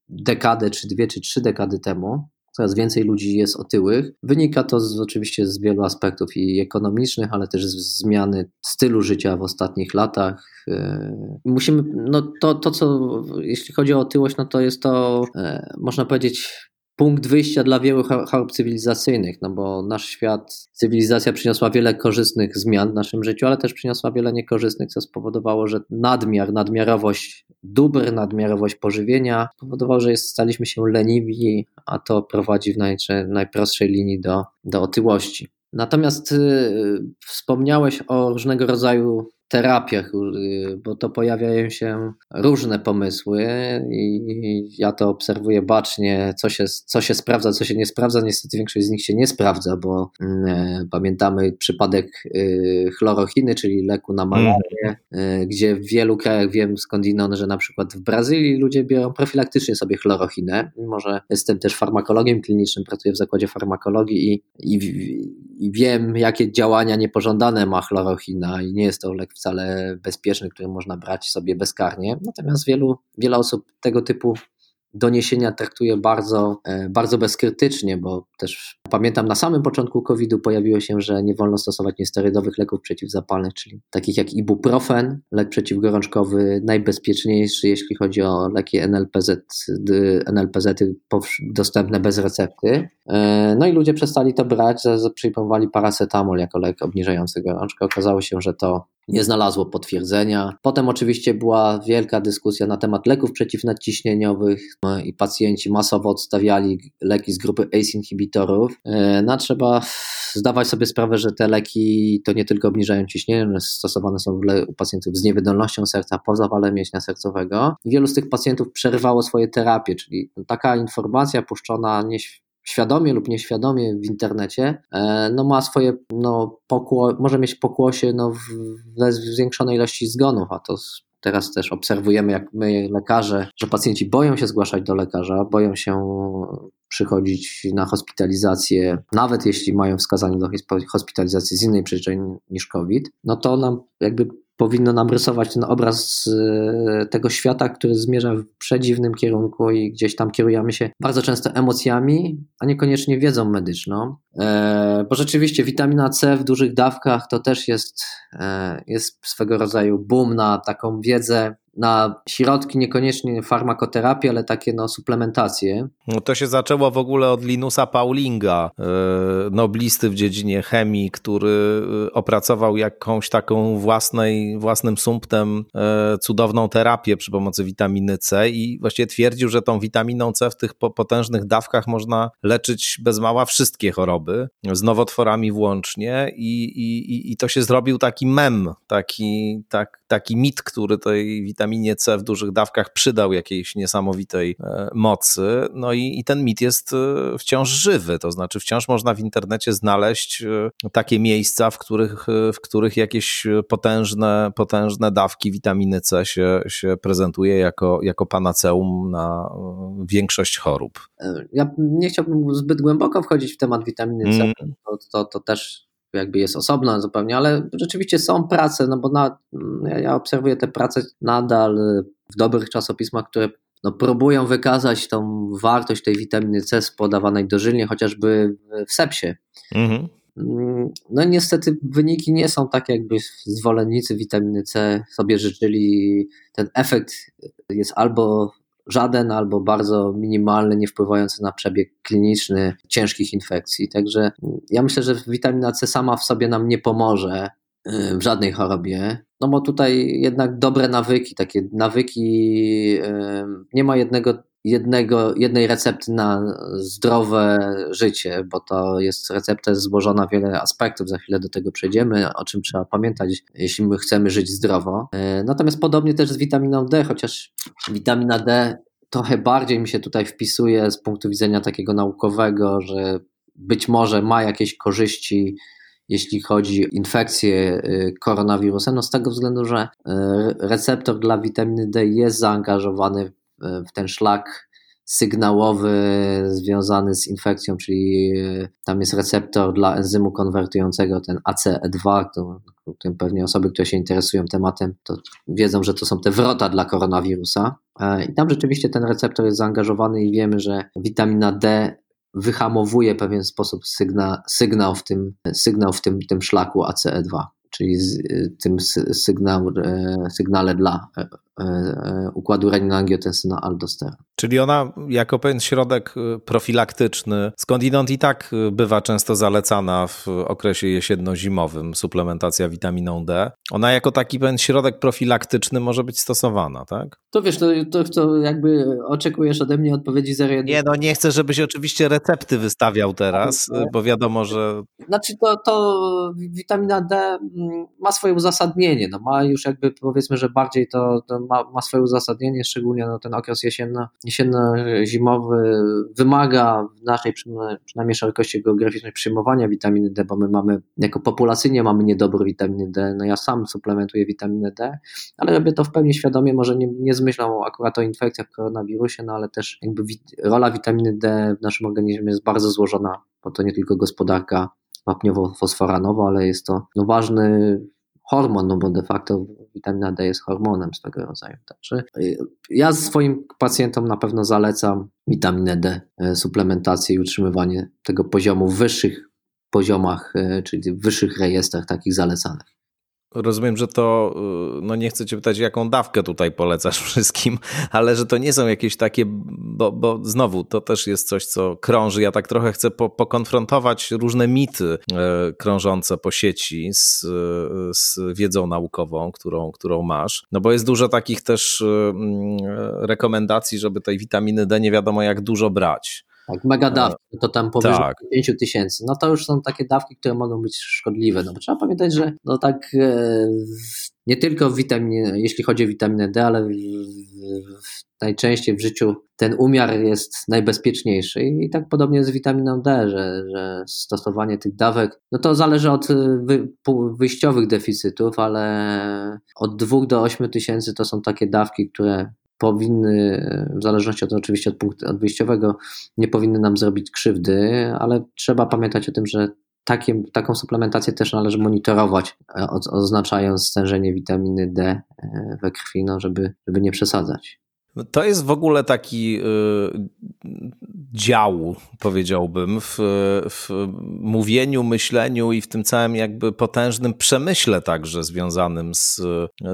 dekadę, czy dwie, czy trzy dekady temu coraz więcej ludzi jest otyłych. Wynika to z, oczywiście z wielu aspektów i ekonomicznych, ale też z zmiany stylu życia w ostatnich latach. E, musimy, no to, to co, jeśli chodzi o otyłość, no to jest to, e, można powiedzieć, punkt wyjścia dla wielu chorób cywilizacyjnych, no bo nasz świat, cywilizacja przyniosła wiele korzystnych zmian w naszym życiu, ale też przyniosła wiele niekorzystnych, co spowodowało, że nadmiar, nadmiarowość dóbr, nadmiarowość pożywienia spowodowało, że jest, staliśmy się leniwi, a to prowadzi w najprostszej linii do, do otyłości. Natomiast y, wspomniałeś o różnego rodzaju terapiach, y, bo to pojawiają się różne pomysły i ja to obserwuję bacznie, co się, co się sprawdza, co się nie sprawdza. Niestety większość z nich się nie sprawdza, bo e, pamiętamy przypadek y, chlorochiny, czyli leku na malarię, mm. gdzie w wielu krajach wiem skądinąd, że na przykład w Brazylii ludzie biorą profilaktycznie sobie chlorochinę, mimo że jestem też farmakologiem klinicznym, pracuję w zakładzie farmakologii i, i, i wiem, jakie działania niepożądane ma chlorochina i nie jest to lek wcale bezpieczny, który można brać sobie bezkarnie. Natomiast wielu, wiele osób tego typu doniesienia traktuje bardzo, e, bardzo bezkrytycznie, bo też pamiętam na samym początku COVID-u pojawiło się, że nie wolno stosować niesterydowych leków przeciwzapalnych, czyli takich jak ibuprofen, lek przeciwgorączkowy najbezpieczniejszy, jeśli chodzi o leki NLPZ, NLPZ dostępne bez recepty. E, no i ludzie przestali to brać, przyjmowali paracetamol jako lek obniżający gorączkę. Okazało się, że to nie znalazło potwierdzenia. Potem oczywiście była wielka dyskusja na temat leków przeciwnadciśnieniowych no i pacjenci masowo odstawiali leki z grupy ACE inhibitorów. E, no trzeba zdawać sobie sprawę, że te leki to nie tylko obniżają ciśnienie, one stosowane są u pacjentów z niewydolnością serca po zawale mięśnia sercowego. Wielu z tych pacjentów przerywało swoje terapie, czyli taka informacja puszczona nie świadomie lub nieświadomie w internecie, e, no ma swoje, no, pokło, może mieć pokłosie no, w, w zwiększonej ilości zgonów, a to teraz też obserwujemy, jak my lekarze, że pacjenci boją się zgłaszać do lekarza, boją się przychodzić na hospitalizację, nawet jeśli mają wskazanie do hospitalizacji z innej przyczyny niż COVID, no to nam jakby powinno nam rysować ten obraz e, tego świata, który zmierza w przedziwnym kierunku i gdzieś tam kierujemy się bardzo często emocjami, a niekoniecznie wiedzą medyczną. E, bo rzeczywiście witamina C w dużych dawkach to też jest, e, jest swego rodzaju boom na taką wiedzę na środki, niekoniecznie farmakoterapię, ale takie no, suplementacje. No to się zaczęło w ogóle od Linusa Paulinga, e, noblisty w dziedzinie chemii, który e, opracował jakąś taką własnej, własnym sumptem e, cudowną terapię przy pomocy witaminy C i właściwie twierdził, że tą witaminą C w tych potężnych dawkach można leczyć bez mała wszystkie choroby, z nowotworami włącznie i, i, i to się zrobił taki mem, taki, tak, taki mit, który tej witaminie C w dużych dawkach przydał jakiejś niesamowitej e, mocy. No i, i ten mit jest e, wciąż żywy, to znaczy wciąż można w internecie znaleźć e, takie miejsca, w których, w których jakieś potężne, potężne dawki witaminy C się, się prezentuje jako, jako panaceum na większość chorób. Ja nie chciałbym zbyt głęboko wchodzić w temat witaminy C, mm. to, to, to też jakby jest osobna zupełnie, ale rzeczywiście są prace, no bo na, ja, obserwuję te prace nadal w dobrych czasopismach, które no, próbują wykazać tą wartość tej witaminy C podawanej dożylnie, chociażby w sepsie. Mhm. No niestety wyniki nie są takie, jakby zwolennicy witaminy C sobie życzyli. Ten efekt jest albo żaden albo bardzo minimalny, nie wpływający na przebieg kliniczny ciężkich infekcji. Także ja myślę, że witamina C sama w sobie nam nie pomoże y, w żadnej chorobie. No bo tutaj jednak dobre nawyki, takie nawyki, y, nie ma jednego, jednego, jednej recepty na zdrowe życie, bo to jest recepta złożona wiele aspektów, za chwilę do tego przejdziemy, o czym trzeba pamiętać, jeśli my chcemy żyć zdrowo. Y, natomiast podobnie też z witaminą D, chociaż witamina D trochę bardziej mi się tutaj wpisuje z punktu widzenia takiego naukowego, że być może ma jakieś korzyści, jeśli chodzi o infekcję y, koronawirusem, no z tego względu, że y, receptor dla witaminy D jest zaangażowany w ten szlak sygnałowy związany z infekcją, czyli y, tam jest receptor dla enzymu konwertującego, ten ACE2, którym pewnie osoby, które się interesują tematem, to wiedzą, że to są te wrota dla koronawirusa. E, I tam rzeczywiście ten receptor jest zaangażowany i wiemy, że witamina D wyhamowuje pewien sposób sygna, sygnał w tym, sygnał w tym, tym szlaku ACE2 czyli z, tym sygnał, e, sygnale dla układu renina-angiotensyna-aldosteron. Czyli ona jako pewien środek profilaktyczny, skądinąd i tak bywa często zalecana w okresie jesienno-zimowym, suplementacja witaminą D. Ona jako taki pewien środek profilaktyczny może być stosowana, tak? To wiesz, to, to, to jakby oczekujesz ode mnie odpowiedzi zero Nie, no nie chcę, żebyś oczywiście recepty wystawiał teraz, bo wiadomo, że... Znaczy to, to witamina D mm, ma swoje uzasadnienie, no ma już jakby powiedzmy, że bardziej to, to ma, ma swoje uzasadnienie, szczególnie no ten okres jesienno, jesienno-zimowy wymaga w naszej przynajmniej szerokości geograficznej przyjmowania witaminy D, bo my mamy jako populacyjnie mamy niedobór witaminy D, no ja sam suplementuję witaminę D, ale robię to w pełni świadomie, może nie, nie z myślą akurat o infekcjach, koronawirusie, no ale też jakby rola witaminy D w naszym organizmie jest bardzo złożona, bo to nie tylko gospodarka wapniowo-fosforanowa, ale jest to no, ważny hormon, no bo de facto witamina D jest hormonem swego rodzaju. Także y, ja swoim pacjentom na pewno zalecam witaminę D, e, suplementację i utrzymywanie tego poziomu w wyższych poziomach, e, czyli w wyższych rejestrach takich zalecanych. Rozumiem, że to, y, no nie chcę cię pytać, jaką dawkę tutaj polecasz wszystkim, ale że to nie są jakieś takie, bo, bo znowu to też jest coś, co krąży. Ja tak trochę chcę po, pokonfrontować różne mity e, krążące po sieci z, z wiedzą naukową, którą, którą masz. No bo jest dużo takich też y, rekomendacji, żeby tej witaminy D nie wiadomo jak dużo brać. Tak, mega dawki, to tam powyżej tak. 5 tysięcy. No to już są takie dawki, które mogą być szkodliwe. No bo trzeba pamiętać, że no tak e, nie tylko witaminie, jeśli chodzi o witaminę D, ale w, w, najczęściej w życiu ten umiar jest najbezpieczniejszy i tak podobnie z witaminą D, że, że stosowanie tych dawek, no to zależy od wy, wyjściowych deficytów, ale od 2 do 8 tysięcy to są takie dawki, które powinny, w zależności od oczywiście od punktu od wyjściowego, nie powinny nam zrobić krzywdy, ale trzeba pamiętać o tym, że takie, taką suplementację też należy monitorować, oznaczając stężenie witaminy D e, we krwi, no żeby, żeby nie przesadzać. No to jest w ogóle taki y, dział, powiedziałbym, w, w, mówieniu, myśleniu i w tym całym jakby potężnym przemyśle także związanym z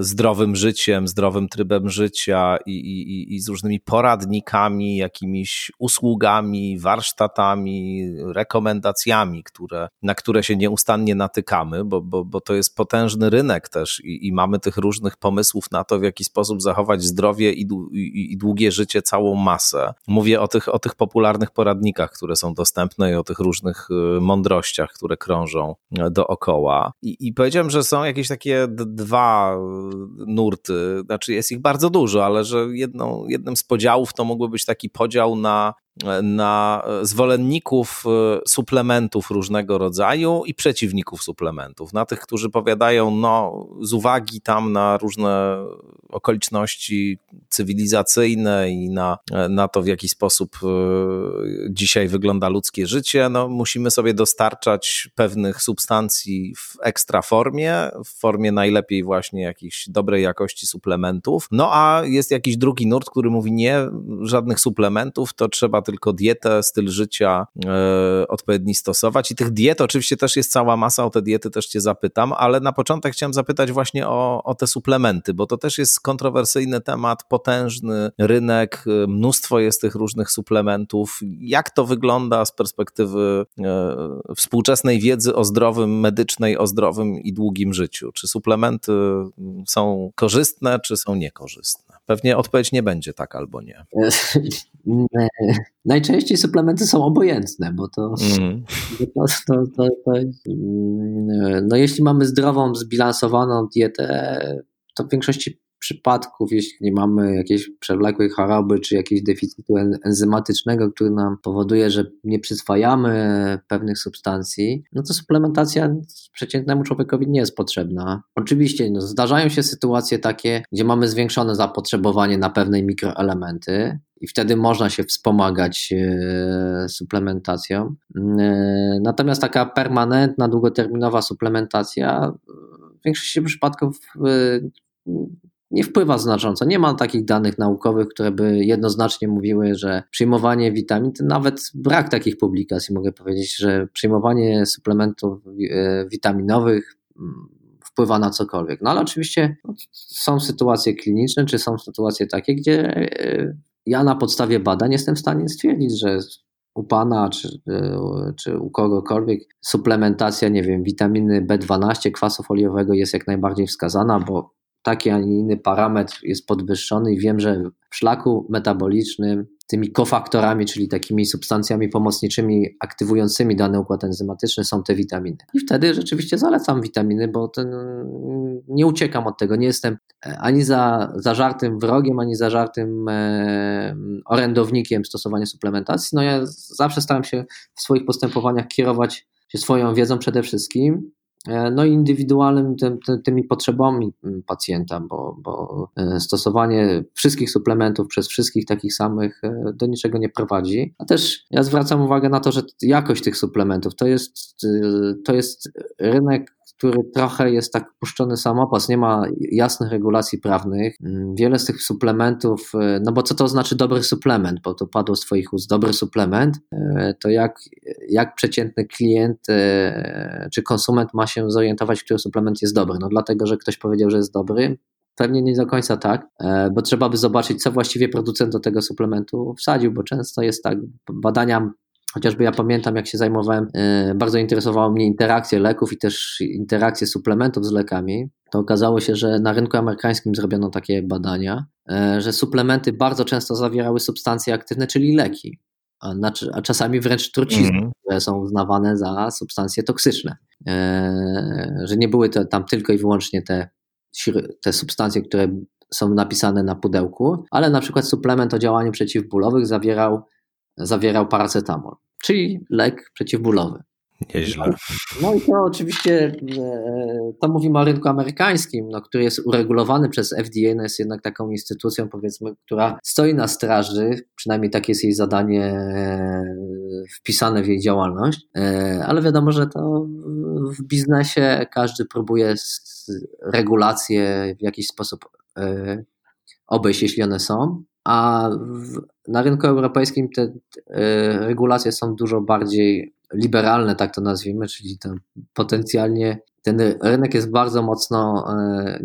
zdrowym życiem, zdrowym trybem życia i, i, i z różnymi poradnikami, jakimiś usługami, warsztatami, rekomendacjami, które, na które się nieustannie natykamy, bo, bo, bo to jest potężny rynek też i, i mamy tych różnych pomysłów na to, w jaki sposób zachować zdrowie i, i, długie życie całą masę. Mówię o tych, o tych popularnych poradnikach, które są dostępne i o tych różnych y, mądrościach, które krążą y, dookoła. I, i powiedziałem, że są jakieś takie dwa y, nurty, znaczy jest ich bardzo dużo, ale że jedną, jednym z podziałów to mógłby być taki podział na na zwolenników e, suplementów różnego rodzaju i przeciwników suplementów. Na tych, którzy powiadają, no, z uwagi tam na różne okoliczności cywilizacyjne i na, na to, w jaki sposób e, dzisiaj wygląda ludzkie życie, no, musimy sobie dostarczać pewnych substancji w ekstra formie, w formie najlepiej właśnie jakichś dobrej jakości suplementów. No a jest jakiś drugi nurt, który mówi nie, żadnych suplementów, to trzeba tylko dietę, styl życia e, odpowiedni stosować. I tych diet oczywiście też jest cała masa, o te diety też Cię zapytam, ale na początek chciałem zapytać właśnie o, o te suplementy, bo to też jest kontrowersyjny temat, potężny rynek, e, mnóstwo jest tych różnych suplementów. Jak to wygląda z perspektywy e, współczesnej wiedzy o zdrowym, medycznej, o zdrowym i długim życiu? Czy suplementy są korzystne, czy są niekorzystne? Pewnie odpowiedź nie będzie tak albo nie. Najczęściej suplementy są obojętne, bo to, mm. to, to, to, to, mm, no jeśli mamy zdrową, zbilansowaną dietę, to w większości przypadków, jeśli nie mamy jakiejś przewlekłej choroby czy jakiegoś deficytu enzymatycznego, który nam powoduje, że nie przyswajamy pewnych substancji, no to suplementacja przeciętnemu człowiekowi nie jest potrzebna. Oczywiście no, zdarzają się sytuacje takie, gdzie mamy zwiększone zapotrzebowanie na pewne mikroelementy, i wtedy można się wspomagać e, suplementacją. E, natomiast taka permanentna, długoterminowa suplementacja w większości przypadków e, nie wpływa znacząco. Nie ma takich danych naukowych, które by jednoznacznie mówiły, że przyjmowanie witamin, nawet brak takich publikacji, mogę powiedzieć, że przyjmowanie suplementów witaminowych wpływa na cokolwiek. No ale oczywiście no, są sytuacje kliniczne, czy są sytuacje takie, gdzie e, ja na podstawie badań jestem w stanie stwierdzić, że u pana czy, e, czy u kogokolwiek suplementacja, nie wiem, witaminy B12, kwasu foliowego jest jak najbardziej wskazana, bo taki, a nie inny parametr jest podwyższony i wiem, że w szlaku metabolicznym tymi kofaktorami, czyli takimi substancjami pomocniczymi aktywującymi dany układ enzymatyczny są te witaminy. I wtedy rzeczywiście zalecam witaminy, bo ten, nie uciekam od tego. Nie jestem e, ani za zażartym wrogiem, ani zażartym e, orędownikiem stosowania suplementacji. No ja zawsze staram się w swoich postępowaniach kierować się swoją wiedzą przede wszystkim no i indywidualnym tym, tymi potrzebami mm, pacjenta, bo, bo e, stosowanie wszystkich suplementów przez wszystkich takich samych e, do niczego nie prowadzi. A też ja zwracam uwagę na to, że jakość tych suplementów to jest, to jest rynek który trochę jest tak puszczony samopas, nie ma jasnych regulacji prawnych. Mm, wiele z tych suplementów, e, no bo co to znaczy dobry suplement, bo to padło z Twoich ust, dobry suplement, e, to jak, jak przeciętny klient e, czy konsument ma się zorientować, który suplement jest dobry? No dlatego, że ktoś powiedział, że jest dobry, Pewnie nie do końca tak, bo trzeba by zobaczyć, co właściwie producent do tego suplementu wsadził, bo często jest tak, badania Chociażby ja pamiętam, jak się zajmowałem, e, bardzo interesowało mnie interakcje leków i też interakcje suplementów z lekami. To okazało się, że na rynku amerykańskim zrobiono takie badania, e, że suplementy bardzo często zawierały substancje aktywne, czyli leki, a, a czasami wręcz trucizny, mm które są uznawane za substancje toksyczne. E, że nie były to tam tylko i wyłącznie te, te substancje, które są napisane na pudełku, ale na przykład suplement o działaniu przeciwbólowych zawierał zawierał paracetamol, czyli lek przeciwbólowy. Nieźle. No i to oczywiście, e, to mówimy o rynku amerykańskim, no, który jest uregulowany przez FDA, no jest jednak taką instytucją, powiedzmy, która stoi na straży, przynajmniej takie jest jej zadanie e, wpisane w jej działalność, e, ale wiadomo, że to w biznesie każdy próbuje regulacje w jakiś sposób obejść, jeśli one są a w, na rynku europejskim te e, regulacje są dużo bardziej liberalne, tak to nazwijmy, czyli ten potencjalnie ten rynek jest bardzo mocno e,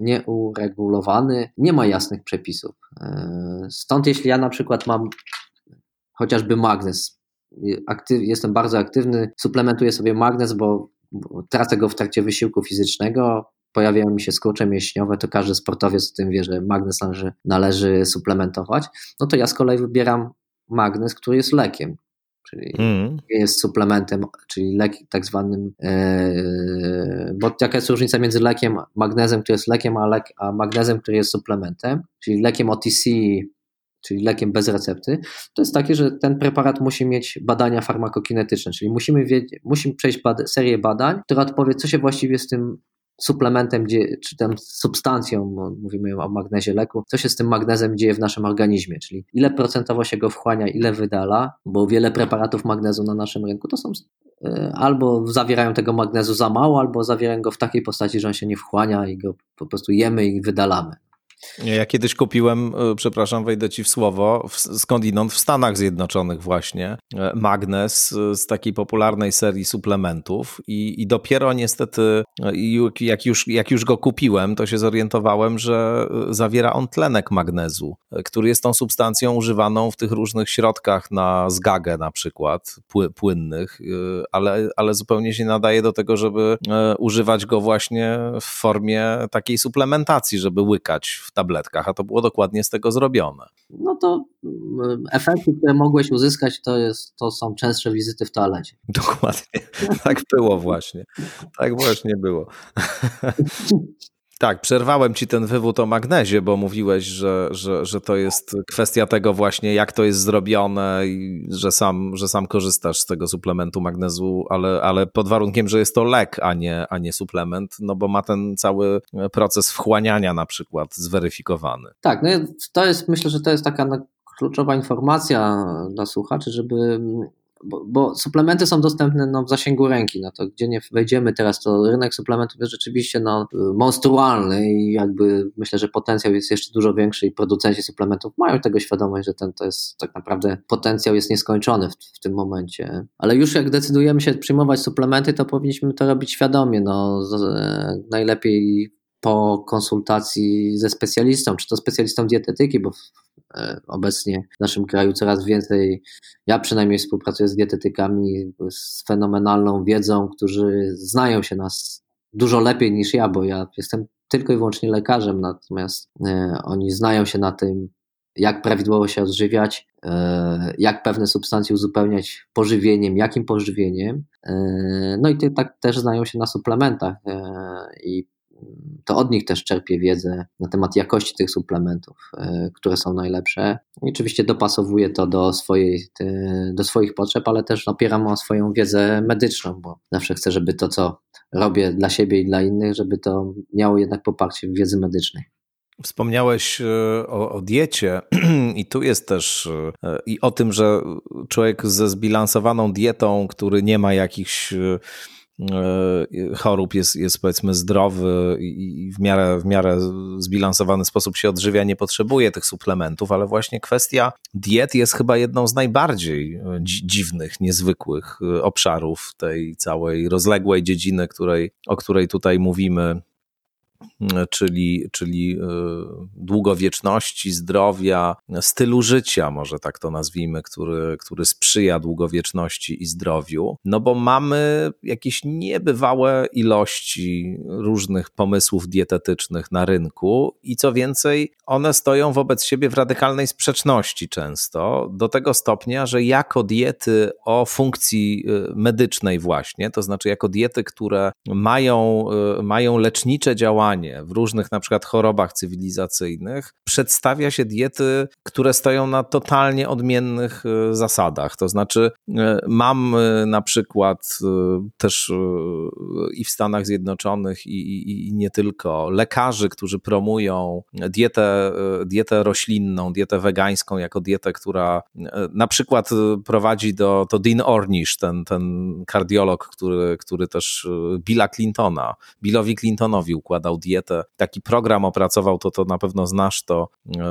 nieuregulowany, nie ma jasnych przepisów. E, stąd jeśli ja na przykład mam chociażby magnes, aktyw, jestem bardzo aktywny, suplementuję sobie magnes, bo tracę go w trakcie wysiłku fizycznego, pojawiają mi się skurcze mięśniowe, to każdy sportowiec o tym wie, że magnes należy, należy suplementować, no to ja z kolei wybieram magnes, który jest lekiem, czyli mm. jest suplementem, czyli lek tak zwanym, yy, bo jaka jest różnica między lekiem, magnezem, który jest lekiem, a, lek, a magnezem, który jest suplementem, czyli lekiem OTC, czyli lekiem bez recepty, to jest takie, że ten preparat musi mieć badania farmakokinetyczne, czyli musimy, wiedzieć, musimy przejść serię badań, która odpowie, co się właściwie z tym suplementem, gdzie, czy tam substancją, mówimy o magnezie leku, co się z tym magnezem dzieje w naszym organizmie, czyli ile procentowo się go wchłania, ile wydala, bo wiele preparatów magnezu na naszym rynku to są e, albo zawierają tego magnezu za mało, albo zawierają go w takiej postaci, że on się nie wchłania i go po prostu jemy i wydalamy. Ja kiedyś kupiłem, e, przepraszam, wejdę ci w słowo, skądinąd w Stanach Zjednoczonych właśnie, e, magnes e, z takiej popularnej serii suplementów i, i dopiero niestety, jak już, jak już go kupiłem, to się zorientowałem, że zawiera on tlenek magnezu, który jest tą substancją używaną w tych różnych środkach na zgagę na przykład, płynnych, ale, ale zupełnie się nadaje do tego, żeby używać go właśnie w formie takiej suplementacji, żeby łykać w tabletkach, a to było dokładnie z tego zrobione. No to mm, efekty, które mogłeś uzyskać, to, jest, to są częstsze wizyty w toalecie. Dokładnie. Tak było właśnie. Tak właśnie było. Tak, przerwałem ci ten wywód o magnezie, bo mówiłeś, że, że, że to jest kwestia tego właśnie, jak to jest zrobione i że sam, że sam korzystasz z tego suplementu magnezu, ale, ale pod warunkiem, że jest to lek, a nie, a nie suplement, no bo ma ten cały proces wchłaniania na przykład zweryfikowany. Tak, no to jest, myślę, że to jest taka kluczowa informacja dla słuchaczy, żeby bo, bo, suplementy są dostępne no, w zasięgu ręki, no to gdzie nie wejdziemy teraz, to rynek suplementów jest rzeczywiście no, monstrualny i jakby myślę, że potencjał jest jeszcze dużo większy i producenci suplementów mają tego świadomość, że ten to jest tak naprawdę potencjał jest nieskończony w, w tym momencie. Ale już jak decydujemy się przyjmować suplementy, to powinniśmy to robić świadomie. No, z, e, najlepiej po konsultacji ze specjalistą, czy to specjalistą dietetyki, bo obecnie w naszym kraju coraz więcej, ja przynajmniej współpracuję z dietetykami z fenomenalną wiedzą, którzy znają się nas dużo lepiej niż ja, bo ja jestem tylko i wyłącznie lekarzem, natomiast e, oni znają się na tym, jak prawidłowo się odżywiać, e, jak pewne substancje uzupełniać pożywieniem, jakim pożywieniem. No i tak też znają się na suplementach i to od nich też czerpię wiedzę na temat jakości tych suplementów, e, które są najlepsze. I oczywiście dopasowuję to do, swojej, do swoich potrzeb, ale też opieram o swoją wiedzę medyczną, bo zawsze chcę, żeby to, co robię dla siebie i dla innych, żeby to miało jednak poparcie w wiedzy medycznej. Wspomniałeś e, o, o, diecie i tu jest też e, i o tym, że człowiek ze zbilansowaną dietą, który nie ma jakichś E, chorób jest, jest powiedzmy zdrowy i w miarę, w miarę zbilansowany sposób się odżywia, nie potrzebuje tych suplementów, ale właśnie kwestia diet jest chyba jedną z najbardziej e, dziwnych, niezwykłych e, obszarów tej całej rozległej dziedziny, której, o której tutaj mówimy czyli, czyli e, długowieczności, zdrowia, stylu życia, może tak to nazwijmy, który, który sprzyja długowieczności i zdrowiu. No bo mamy jakieś niebywałe ilości różnych pomysłów dietetycznych na rynku i co więcej, one stoją wobec siebie w radykalnej sprzeczności często, do tego stopnia, że jako diety o funkcji e, medycznej właśnie, to znaczy jako diety, które mają, e, mają lecznicze w różnych na przykład chorobach cywilizacyjnych przedstawia się diety, które stoją na totalnie odmiennych e, zasadach. To znaczy, e, mam e, na przykład też i w Stanach Zjednoczonych, i, i, i nie tylko, lekarzy, którzy promują dietę, dietę roślinną, dietę wegańską jako dietę, która na przykład prowadzi do to Dean Ornish, ten, ten kardiolog, który, który też Billa Clintona, Billowi Clintonowi układał dietę dietę. Taki program opracował, to, to na pewno znasz to, e,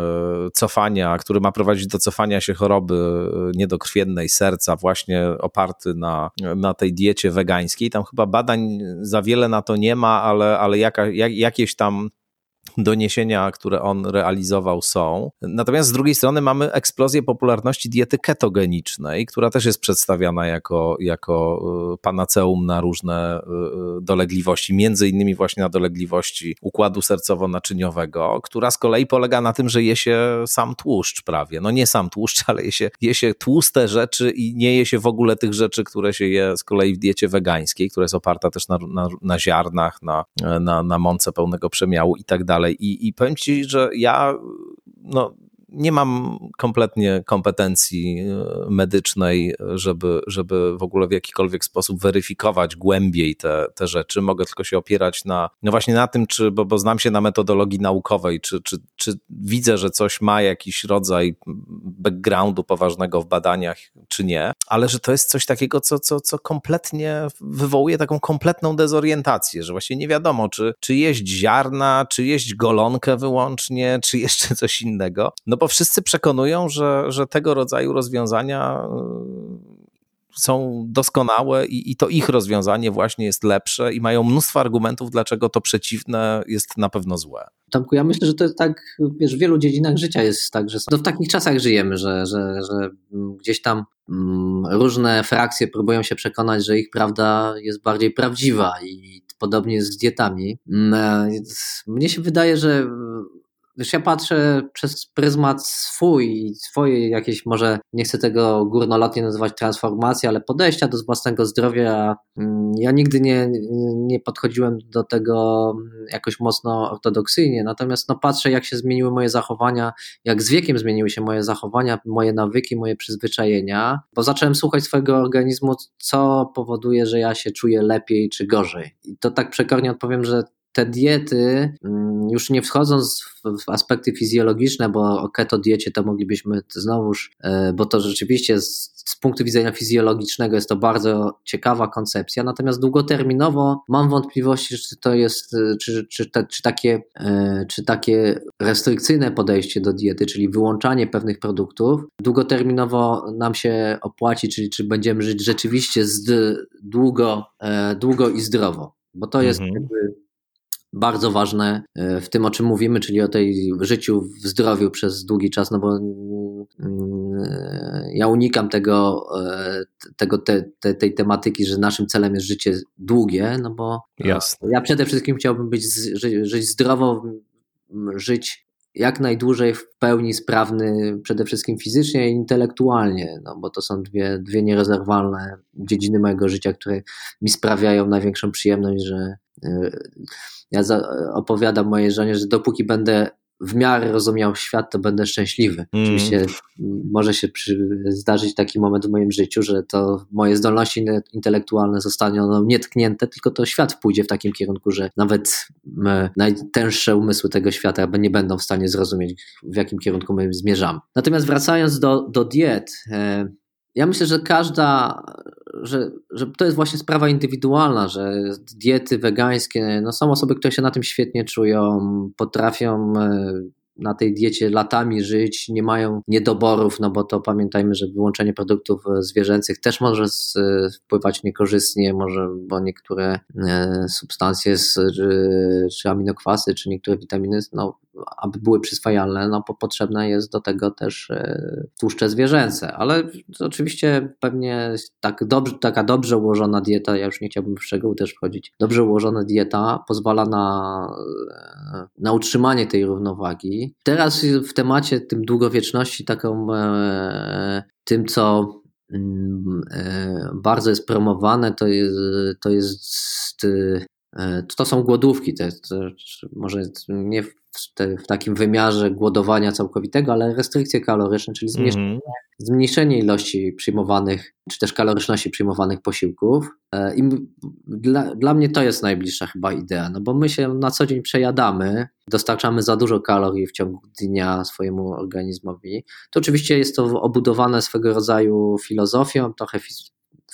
cofania, który ma prowadzić do cofania się choroby e, niedokrwiennej serca, właśnie oparty na, na tej diecie wegańskiej. Tam chyba badań za wiele na to nie ma, ale, ale jaka, jak, jakieś tam doniesienia, które on realizował, są. Natomiast z drugiej strony mamy eksplozję popularności diety ketogenicznej, która też jest przedstawiana jako, jako y, panaceum na różne y, y, dolegliwości, między innymi właśnie na dolegliwości układu sercowo-naczyniowego, która z kolei polega na tym, że je się sam tłuszcz prawie. No nie sam tłuszcz, ale je się, je się tłuste rzeczy i nie je się w ogóle tych rzeczy, które się je z kolei w diecie wegańskiej, która jest oparta też na, na, na ziarnach, na, na, na mące pełnego przemiału i tak dalej dalej. I, i powiem ci, że ja no, nie mam kompletnie kompetencji e, medycznej, żeby, żeby w ogóle w jakikolwiek sposób weryfikować głębiej te, te rzeczy. Mogę tylko się opierać na, no właśnie na tym, czy, bo, bo znam się na metodologii naukowej, czy, czy, czy widzę, że coś ma jakiś rodzaj backgroundu poważnego w badaniach, czy nie, ale że to jest coś takiego, co, co, co kompletnie wywołuje taką kompletną dezorientację, że właśnie nie wiadomo, czy, czy jeść ziarna, czy jeść golonkę wyłącznie, czy jeszcze coś innego. No bo bo wszyscy przekonują, że, że tego rodzaju rozwiązania y, są doskonałe i, i to ich rozwiązanie właśnie jest lepsze i mają mnóstwo argumentów, dlaczego to przeciwne jest na pewno złe. Tomku, ja myślę, że to jest tak, wiesz, w wielu dziedzinach życia jest tak, że w takich czasach żyjemy, że, że, że gdzieś tam mm, różne frakcje próbują się przekonać, że ich prawda jest bardziej prawdziwa i podobnie jest z dietami. Mm, e, mnie się wydaje, że Wiesz, ja patrzę przez pryzmat swój i swoje jakieś, może nie chcę tego górnolotnie nazywać transformacji, ale podejścia do własnego zdrowia. Mm, ja nigdy nie, nie podchodziłem do tego jakoś mocno ortodoksyjnie, natomiast no, patrzę, jak się zmieniły moje zachowania, jak z wiekiem zmieniły się moje zachowania, moje nawyki, moje przyzwyczajenia, bo zacząłem słuchać swojego organizmu, co powoduje, że ja się czuję lepiej czy gorzej. I to tak przekornie odpowiem, że te diety, mm, już nie wchodząc w, aspekty fizjologiczne, bo o keto diecie to moglibyśmy znowuż, e, bo to rzeczywiście z, z punktu widzenia fizjologicznego jest to bardzo ciekawa koncepcja, natomiast długoterminowo mam wątpliwości, czy to jest, e, czy, czy, te, czy, takie, e, czy takie restrykcyjne podejście do diety, czyli wyłączanie pewnych produktów, długoterminowo nam się opłaci, czyli czy będziemy żyć rzeczywiście z, długo, długo i zdrowo, bo to jest mhm. jakby bardzo ważne e, w tym, o czym mówimy, czyli o tej życiu w zdrowiu przez długi czas, no bo mm, e, ja unikam tego, e, tego te, te, tej tematyki, że naszym celem jest życie długie, no bo Jasne. ja przede wszystkim chciałbym być, żyć, żyć zdrowo, żyć jak najdłużej w pełni sprawny, przede wszystkim fizycznie i intelektualnie, no bo to są dwie, dwie nierozerwalne dziedziny mojego życia, które mi sprawiają największą przyjemność, że ja opowiadam mojej żonie, że dopóki będę w miarę rozumiał świat, to będę szczęśliwy. Mm. Oczywiście może się przy, zdarzyć taki moment w moim życiu, że to moje zdolności intelektualne zostaną nietknięte, tylko to świat pójdzie w takim kierunku, że nawet najtęższe umysły tego świata nie będą w stanie zrozumieć, w jakim kierunku my zmierzamy. Natomiast wracając do, do diet, e, ja myślę, że każda, że, że to jest właśnie sprawa indywidualna, że diety wegańskie, no są osoby, które się na tym świetnie czują, potrafią e, na tej diecie latami żyć, nie mają niedoborów, no bo to pamiętajmy, że wyłączenie produktów zwierzęcych też może wpływać niekorzystnie, może, bo niektóre e, substancje czy aminokwasy, czy niektóre witaminy, no, aby były przyswajalne, no potrzebne jest do tego też e, tłuszcze zwierzęce, ale oczywiście pewnie tak dobrze, taka dobrze ułożona dieta, ja już nie chciałbym w szczegóły też wchodzić, dobrze ułożona dieta pozwala na, e, na utrzymanie tej równowagi. Teraz w temacie tym długowieczności, taką e, tym, co mm, bardzo jest promowane, to jest, to jest to są głodówki, to, to może nie w w, w, takim wymiarze głodowania całkowitego, ale restrykcje kaloryczne, czyli zmniejszenie, mm. zmniejszenie ilości przyjmowanych, czy też kaloryczności przyjmowanych posiłków. E, I dla, dla mnie to jest najbliższa chyba idea, no bo my się na co dzień przejadamy, dostarczamy za dużo kalorii w ciągu dnia swojemu organizmowi. To oczywiście jest to obudowane swego rodzaju filozofią, trochę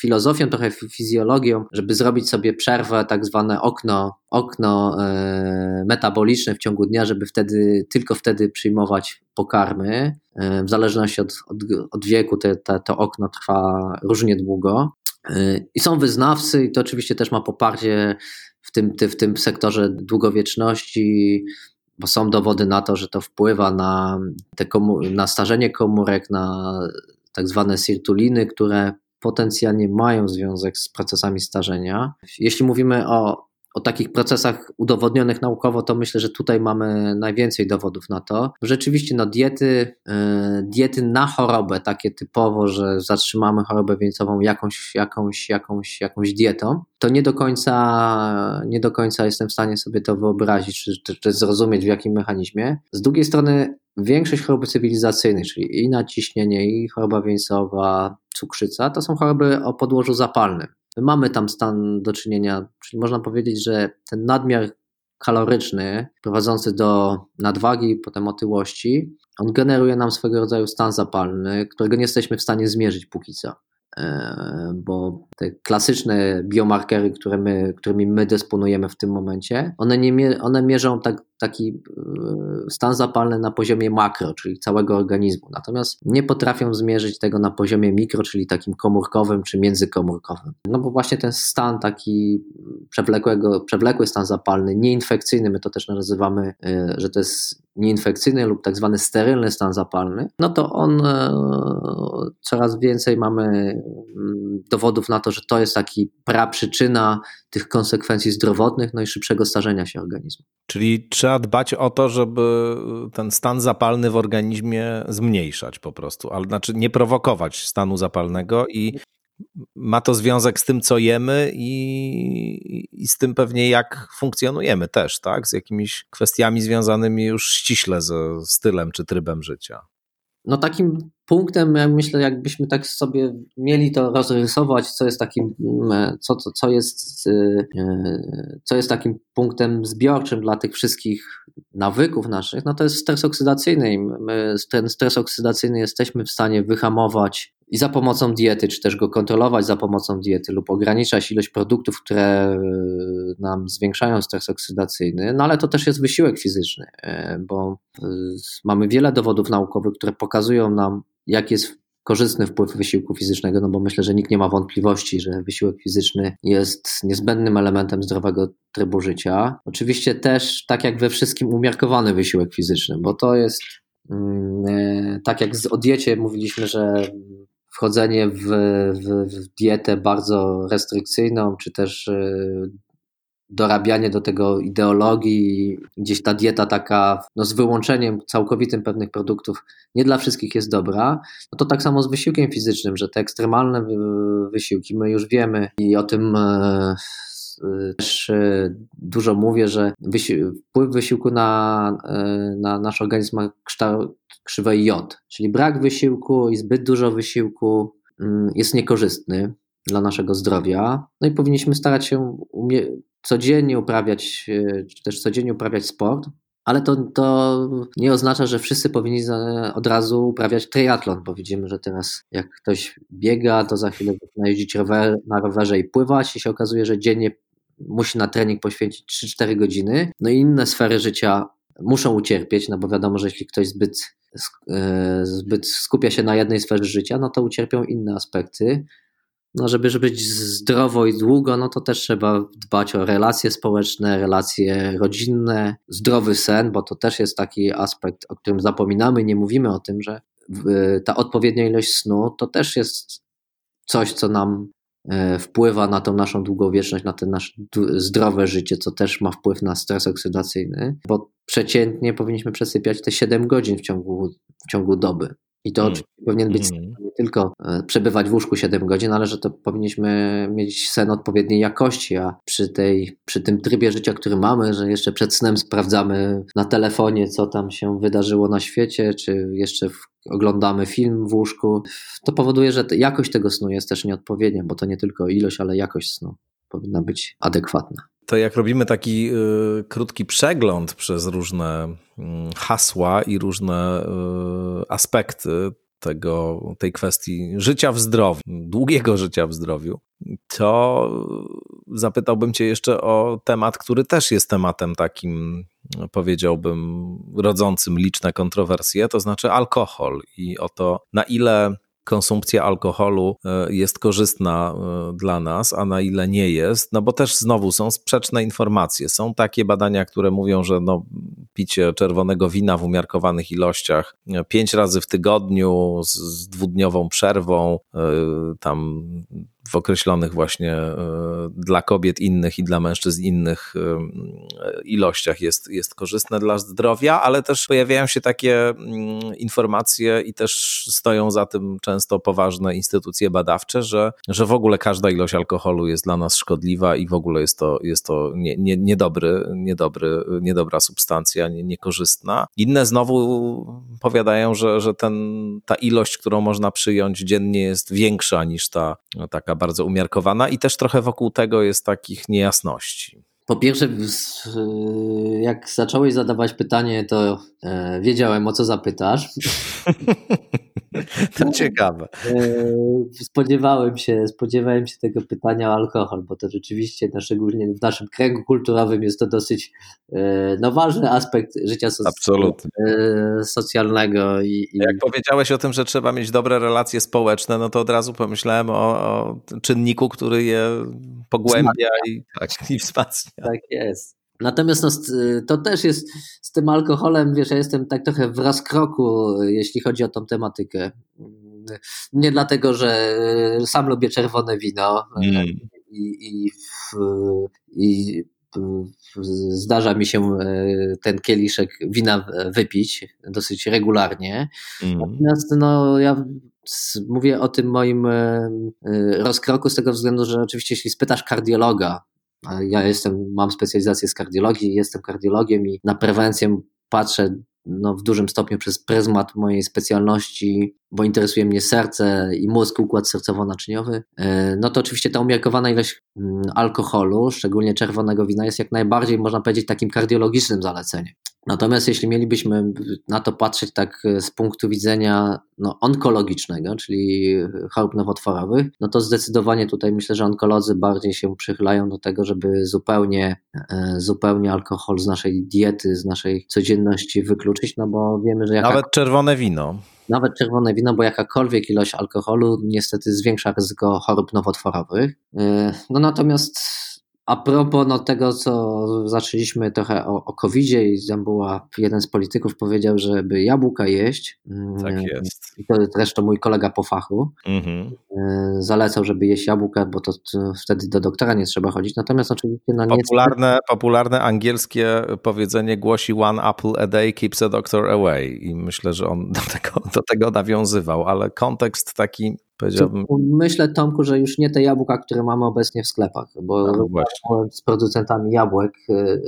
filozofią, trochę fizjologią, żeby zrobić sobie przerwę, tak zwane okno, okno e, metaboliczne w ciągu dnia, żeby wtedy, tylko wtedy przyjmować pokarmy. E, w zależności od, od, od wieku te, te, to okno trwa różnie długo. E, I są wyznawcy, i to oczywiście też ma poparcie w tym, w tym sektorze długowieczności, bo są dowody na to, że to wpływa na, te komu- na starzenie komórek, na tak zwane sirtuliny, które potencjalnie mają związek z procesami starzenia. Jeśli mówimy o, o takich procesach udowodnionych naukowo, to myślę, że tutaj mamy najwięcej dowodów na to. Rzeczywiście no, diety, yy, diety na chorobę, takie typowo, że zatrzymamy chorobę wieńcową jakąś, jakąś, jakąś, jakąś dietą, to nie do końca, nie do końca jestem w stanie sobie to wyobrazić, czy, czy, czy zrozumieć w jakim mechanizmie. Z drugiej strony większość chorób cywilizacyjnych, czyli i naciśnienie, i choroba wieńcowa, cukrzyca, to są choroby o podłożu zapalnym. My mamy tam stan do czynienia, czyli można powiedzieć, że ten nadmiar kaloryczny prowadzący do nadwagi, potem otyłości, on generuje nam swego rodzaju stan zapalny, którego nie jesteśmy w stanie zmierzyć póki co. E, bo te klasyczne biomarkery, które my, którymi my dysponujemy w tym momencie, one, nie, one mierzą tak, taki e, stan zapalny na poziomie makro, czyli całego organizmu. Natomiast nie potrafią zmierzyć tego na poziomie mikro, czyli takim komórkowym czy międzykomórkowym. No bo właśnie ten stan taki przewlekłego, przewlekły stan zapalny, nieinfekcyjny, my to też nazywamy, e, że to jest nieinfekcyjny lub tak zwany sterylny stan zapalny, no to on coraz więcej mamy mm, dowodów na to, że to jest taki praprzyczyna tych konsekwencji zdrowotnych, no i szybszego starzenia się organizmu. Czyli trzeba dbać o to, żeby ten stan zapalny w organizmie zmniejszać po prostu, ale znaczy nie prowokować stanu zapalnego i ma to związek z tym, co jemy i, i, z tym pewnie, jak funkcjonujemy też, tak? Z jakimiś kwestiami związanymi już ściśle ze stylem czy trybem życia. no takim punktem, myślę, jakbyśmy tak sobie mieli to rozrysować, co jest takim, mm, co, co, co, jest, y, y, co jest takim punktem zbiorczym dla tych wszystkich nawyków naszych, no to jest stres oksydacyjny my ten stres oksydacyjny jesteśmy w stanie wyhamować i za pomocą diety, czy też go kontrolować za pomocą diety lub ograniczać ilość produktów, które y, nam zwiększają stres oksydacyjny, no ale to też jest wysiłek fizyczny, bo mamy wiele dowodów naukowych, które pokazują nam, jak jest korzystny wpływ wysiłku fizycznego, no bo myślę, że nikt nie ma wątpliwości, że wysiłek fizyczny jest niezbędnym elementem zdrowego trybu życia. Oczywiście też, tak jak we wszystkim, umiarkowany wysiłek fizyczny, bo to jest mm, e, tak jak o diecie mówiliśmy, że wchodzenie w, w, w dietę bardzo restrykcyjną, czy też e, dorabianie do tego ideologii, gdzieś ta dieta taka no z wyłączeniem całkowitym pewnych produktów nie dla wszystkich jest dobra, no to tak samo z wysiłkiem fizycznym, że te ekstremalne wysiłki, my już wiemy i o tym e, też e, dużo mówię, że wpływ wysiłku na, e, na nasz organizm ma kształt krzywej J, czyli brak wysiłku i zbyt dużo wysiłku mm, jest niekorzystny dla naszego zdrowia. No i powinniśmy starać się umie codziennie uprawiać, e, czy też codziennie uprawiać sport, ale to, to nie oznacza, że wszyscy powinni od razu uprawiać triatlon, bo widzimy, że teraz jak ktoś biega, to za chwilę zaczyna jeździć rower, na rowerze i pływać i się okazuje, że dziennie musi na trening poświęcić 3-4 godziny. No i inne sfery życia muszą ucierpieć, no bo wiadomo, że jeśli ktoś zbyt, zbyt skupia się na jednej sferze życia, no to ucierpią inne aspekty. No żeby, żeby być zdrowo i długo, no to też trzeba dbać o relacje społeczne, relacje rodzinne, zdrowy sen, bo to też jest taki aspekt, o którym zapominamy, nie mówimy o tym, że ta odpowiednia ilość snu to też jest coś, co nam e, wpływa na tą naszą długowieczność, na to nasze zdrowe życie, co też ma wpływ na stres oksydacyjny, bo przeciętnie powinniśmy przesypiać te 7 godzin w ciągu, w ciągu doby. I to mm. powinien być mm. nie tylko e, przebywać w łóżku 7 godzin, ale że to powinniśmy mieć sen odpowiedniej jakości, a przy, tej, przy tym trybie życia, który mamy, że jeszcze przed snem sprawdzamy na telefonie, co tam się wydarzyło na świecie, czy jeszcze oglądamy film w łóżku, to powoduje, że jakość tego snu jest też nieodpowiednia, bo to nie tylko ilość, ale jakość snu powinna być adekwatna to jak robimy taki y, krótki przegląd przez różne y, hasła i różne y, aspekty tego, tej kwestii życia w zdrowiu, długiego życia w zdrowiu, to zapytałbym Cię jeszcze o temat, który też jest tematem takim, powiedziałbym, rodzącym liczne kontrowersje, to znaczy alkohol i o to, na ile konsumpcja alkoholu e, jest korzystna e, dla nas, a na ile nie jest, no bo też znowu są sprzeczne informacje. Są takie badania, które mówią, że no, picie czerwonego wina w umiarkowanych ilościach e, pięć razy w tygodniu z, z dwudniową przerwą, tam w określonych właśnie e, dla kobiet innych i dla mężczyzn innych e, ilościach jest, jest korzystne dla zdrowia, ale też pojawiają się takie informacje i też stoją za tym często poważne instytucje badawcze, że, że w ogóle każda ilość alkoholu jest dla nas szkodliwa i w ogóle jest to, jest to nie, nie, niedobry, niedobry, niedobra substancja, nie, niekorzystna. Inne znowu powiadają, że, że ten, ta ilość, którą można przyjąć dziennie jest większa niż ta taka bardzo umiarkowana i też trochę wokół tego jest takich niejasności. Po pierwsze, jak zacząłeś zadawać pytanie, to e, wiedziałem o co zapytasz. To ciekawe. E, spodziewałem się, spodziewałem się tego pytania o alkohol, bo to rzeczywiście, szczególnie w naszym kręgu kulturowym jest to dosyć e, no, ważny aspekt życia e, socjalnego. I, i... Jak powiedziałeś o tym, że trzeba mieć dobre relacje społeczne, no to od razu pomyślałem o, o czynniku, który je pogłębia i, tak, i wzmacnia. Tak jest. Natomiast no, to też jest z tym alkoholem, wiesz, ja jestem tak trochę w rozkroku, jeśli chodzi o tą tematykę. Nie dlatego, że sam lubię czerwone wino mm. i, i, i zdarza mi się ten kieliszek wina wypić dosyć regularnie. Mm. Natomiast no, ja mówię o tym moim rozkroku z tego względu, że oczywiście jeśli spytasz kardiologa, ja jestem, mam specjalizację z kardiologii, jestem kardiologiem i na prewencję patrzę no, w dużym stopniu przez pryzmat mojej specjalności, bo interesuje mnie serce i mózg, układ sercowo-naczyniowy, e, no to oczywiście ta umiarkowana ilość mm, alkoholu, szczególnie czerwonego wina, jest jak najbardziej, można powiedzieć, takim kardiologicznym zaleceniem. Natomiast jeśli mielibyśmy na to patrzeć tak z punktu widzenia no, onkologicznego, czyli chorób nowotworowych, no to zdecydowanie tutaj myślę, że onkolodzy bardziej się przychylają do tego, żeby zupełnie, e, zupełnie alkohol z naszej diety, z naszej codzienności wykluczyć, no bo wiemy, że. Nawet czerwone wino. Nawet czerwone wino, bo jakakolwiek ilość alkoholu niestety zwiększa ryzyko chorób nowotworowych. E, no natomiast a propos no, tego, co zaczęliśmy trochę o, o COVID-zie i tam była, jeden z polityków powiedział, żeby jabłka jeść. Tak mm, jest. I to zresztą mój kolega po fachu mhm. E, zalecał, żeby jeść jabłka, bo to, to, wtedy do doktora nie trzeba chodzić. Natomiast oczywiście no, popularne, popularne angielskie powiedzenie głosi one apple a day keeps a doctor away i myślę, że on do tego, do tego nawiązywał, ale kontekst taki powiedziałbym. Myślę, Tomku, że już nie te jabłka, które mamy obecnie w sklepach, bo no, z producentami jabłek y, y,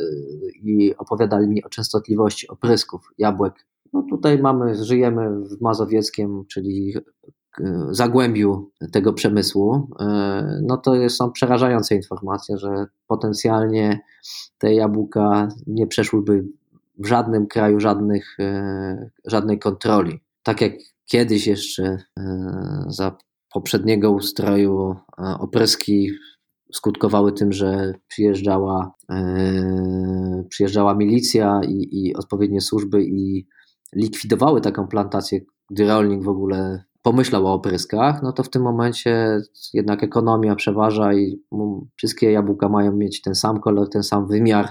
i opowiadali mi o częstotliwości oprysków jabłek. No tutaj mamy, żyjemy w Mazowieckiem, czyli y, zagłębiu tego przemysłu, no to są przerażające informacje, że potencjalnie te jabłka nie przeszłyby w żadnym kraju żadnych, żadnej kontroli. Tak jak kiedyś jeszcze e, za poprzedniego ustroju e, opryski skutkowały tym, że przyjeżdżała, e, przyjeżdżała milicja i, i odpowiednie służby i likwidowały taką plantację, gdy rolnik w ogóle pomyślał o opryskach, no to w tym momencie jednak ekonomia przeważa i wszystkie jabłka mają mieć ten sam kolor, ten sam wymiar,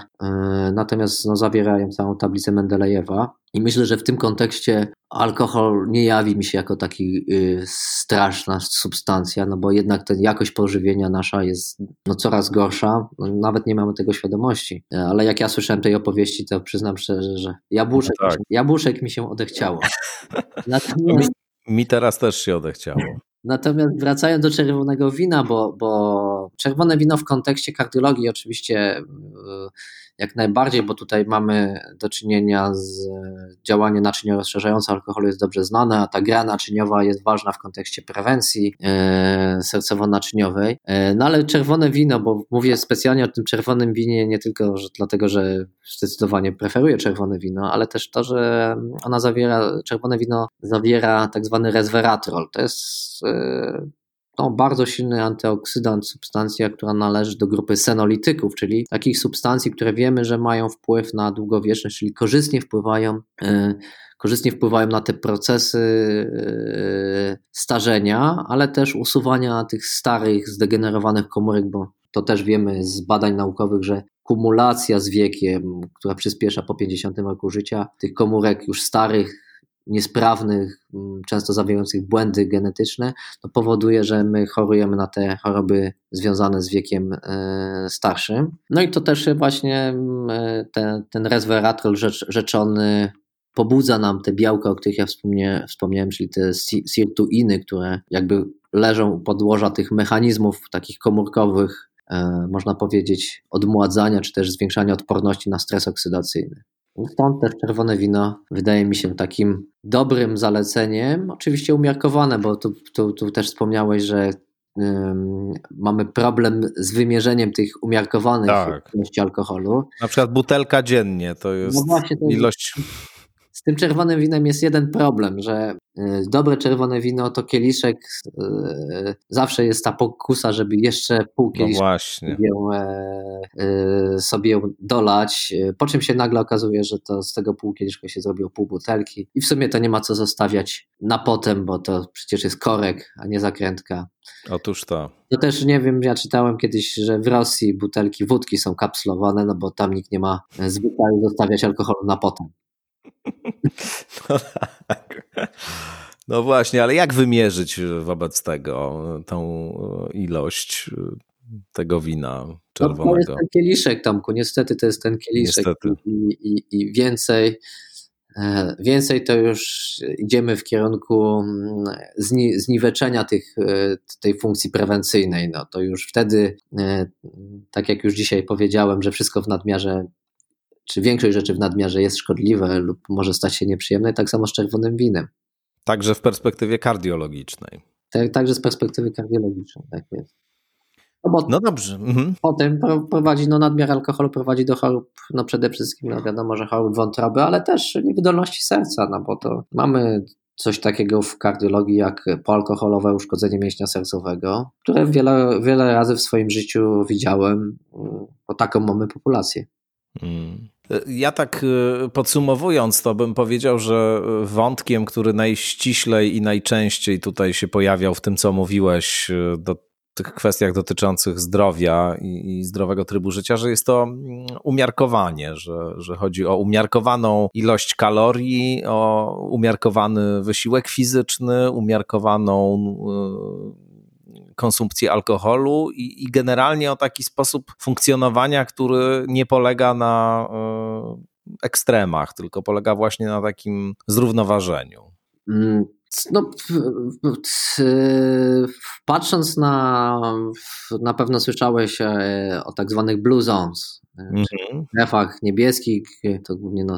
natomiast no, zawierają całą tablicę Mendelejewa. I myślę, że w tym kontekście alkohol nie jawi mi się jako taki y, straszna substancja, no bo jednak ten jakość pożywienia nasza jest no, coraz gorsza, no, nawet nie mamy tego świadomości. E, ale jak ja słyszałem tej opowieści, to przyznam szczerze, że jabłuszek, no tak. jabłuszek mi się odechciało. Natomiast... Mi, teraz też się odechciało. Natomiast wracając do czerwonego wina, bo, bo czerwone wino w kontekście kardiologii oczywiście y, jak najbardziej, bo tutaj mamy do czynienia z działaniem naczyniowo rozszerzające alkoholu jest dobrze znane, a ta gra naczyniowa jest ważna w kontekście prewencji e, sercowo-naczyniowej. E, no ale czerwone wino, bo mówię specjalnie o tym czerwonym winie nie tylko że, dlatego, że zdecydowanie preferuję czerwone wino, ale też to, że ona zawiera, czerwone wino zawiera tak zwany resveratrol. To jest e, to bardzo silny antyoksydant, substancja, która należy do grupy senolityków, czyli takich substancji, które wiemy, że mają wpływ na długowieczność, czyli korzystnie wpływają, yy, korzystnie wpływają na te procesy yy, starzenia, ale też usuwania tych starych, zdegenerowanych komórek, bo to też wiemy z badań naukowych, że kumulacja z wiekiem, która przyspiesza po 50 roku życia, tych komórek już starych, niesprawnych, mm, często zawierających błędy genetyczne, to powoduje, że my chorujemy na te choroby związane z wiekiem e, starszym. No i to też właśnie mm, e, ten, ten resveratrol rzecz, rzeczony pobudza nam te białka, o których ja wspomnie, wspomniałem, czyli te sirtuiny, które jakby leżą u podłoża tych mechanizmów takich komórkowych, e, można powiedzieć, odmładzania czy też zwiększania odporności na stres oksydacyjny. Stąd też czerwone wino wydaje mi się takim dobrym zaleceniem, oczywiście umiarkowane, bo tu, tu, tu też wspomniałeś, że mamy problem z wymierzeniem tych umiarkowanych tak. ilości alkoholu. Na przykład butelka dziennie to jest no właśnie, to ilość. Z tym czerwonym winem jest jeden problem, że y, dobre czerwone wino to kieliszek, y, zawsze jest ta pokusa, żeby jeszcze pół no kieliszka no sobie, sobie dolać, po czym się nagle okazuje, że to z tego pół kieliszka się zrobiło pół butelki i w sumie to nie ma co zostawiać na potem, bo to przecież jest korek, a nie zakrętka. Otóż to. To też nie wiem, ja czytałem kiedyś, że w Rosji butelki wódki są kapslowane, no bo tam nikt nie ma zwyczaju zostawiać alkoholu na potem. No tak. No właśnie, ale jak wymierzyć wobec tego tą ilość tego wina czerwonego? No to jest ten kieliszek, Tomku, niestety to jest ten kieliszek i, i, i, więcej e, więcej to już idziemy w kierunku mm, zni, zniweczenia tych, e, tej funkcji prewencyjnej. No to już wtedy, e, tak jak już dzisiaj powiedziałem, że wszystko w nadmiarze czy większość rzeczy w nadmiarze jest szkodliwe lub może stać się nieprzyjemne, tak samo z czerwonym winem. Także w perspektywie kardiologicznej. Tak, także z perspektywy kardiologicznej, tak jest. No, no dobrze. Mhm. Potem prowadzi, no nadmiar alkoholu prowadzi do chorób, no przede wszystkim, no wiadomo, że chorób wątroby, ale też niewydolności serca, no bo to mamy coś takiego w kardiologii jak poalkoholowe uszkodzenie mięśnia sercowego, które wiele, wiele razy w swoim życiu widziałem, bo taką mamy populację. Hmm. Ja tak y, podsumowując, to bym powiedział, że wątkiem, który najściślej i najczęściej tutaj się pojawiał w tym, co mówiłeś, y, do tych kwestiach dotyczących zdrowia i, zdrowego trybu życia, że jest to mm, umiarkowanie, że, że chodzi o umiarkowaną ilość kalorii, o umiarkowany wysiłek fizyczny, umiarkowaną y, konsumpcję alkoholu i, i generalnie o taki sposób funkcjonowania, który nie polega na y, ekstremach, tylko polega właśnie na takim zrównoważeniu. Mm, no, patrząc na, na pewno słyszałeś e, o tak zwanych blue zones, Mhm. W strefach niebieskich to głównie no,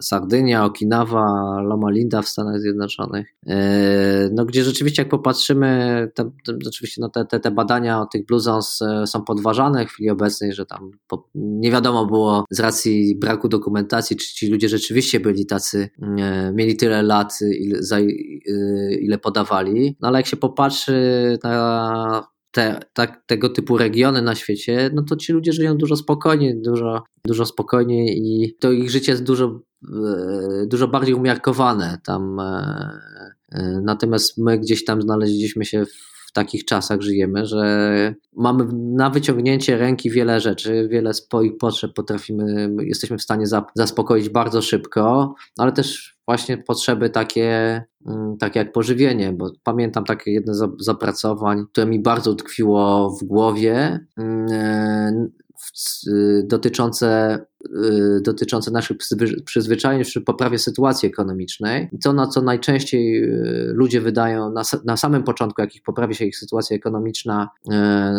Sardynia, Okinawa, Loma Linda w Stanach Zjednoczonych, e, no, gdzie rzeczywiście jak popatrzymy, te, te, rzeczywiście no, te, te, te badania o tych Blue Zones e, są podważane w chwili obecnej, że tam po, nie wiadomo było z racji braku dokumentacji, czy ci ludzie rzeczywiście byli tacy, e, mieli tyle lat, ile, za, ile podawali, no ale jak się popatrzy na te, tak, tego typu regiony na świecie, no to ci ludzie żyją dużo spokojniej, dużo, dużo spokojniej i to ich życie jest dużo, e, dużo bardziej umiarkowane tam. E, e, natomiast my gdzieś tam znaleźliśmy się w takich czasach żyjemy, że mamy na wyciągnięcie ręki wiele rzeczy, wiele swoich potrzeb potrafimy, jesteśmy w stanie zaspokoić bardzo szybko, ale też właśnie potrzeby takie, mm, takie jak pożywienie, bo pamiętam takie jedno z opracowań, które mi bardzo utkwiło w głowie, mm, e, dotyczące, y, dotyczące naszych przyzwyczajeń przy poprawie sytuacji ekonomicznej. To, na co najczęściej y, ludzie wydają na, na samym początku, jak ich poprawia się ich sytuacja ekonomiczna, y,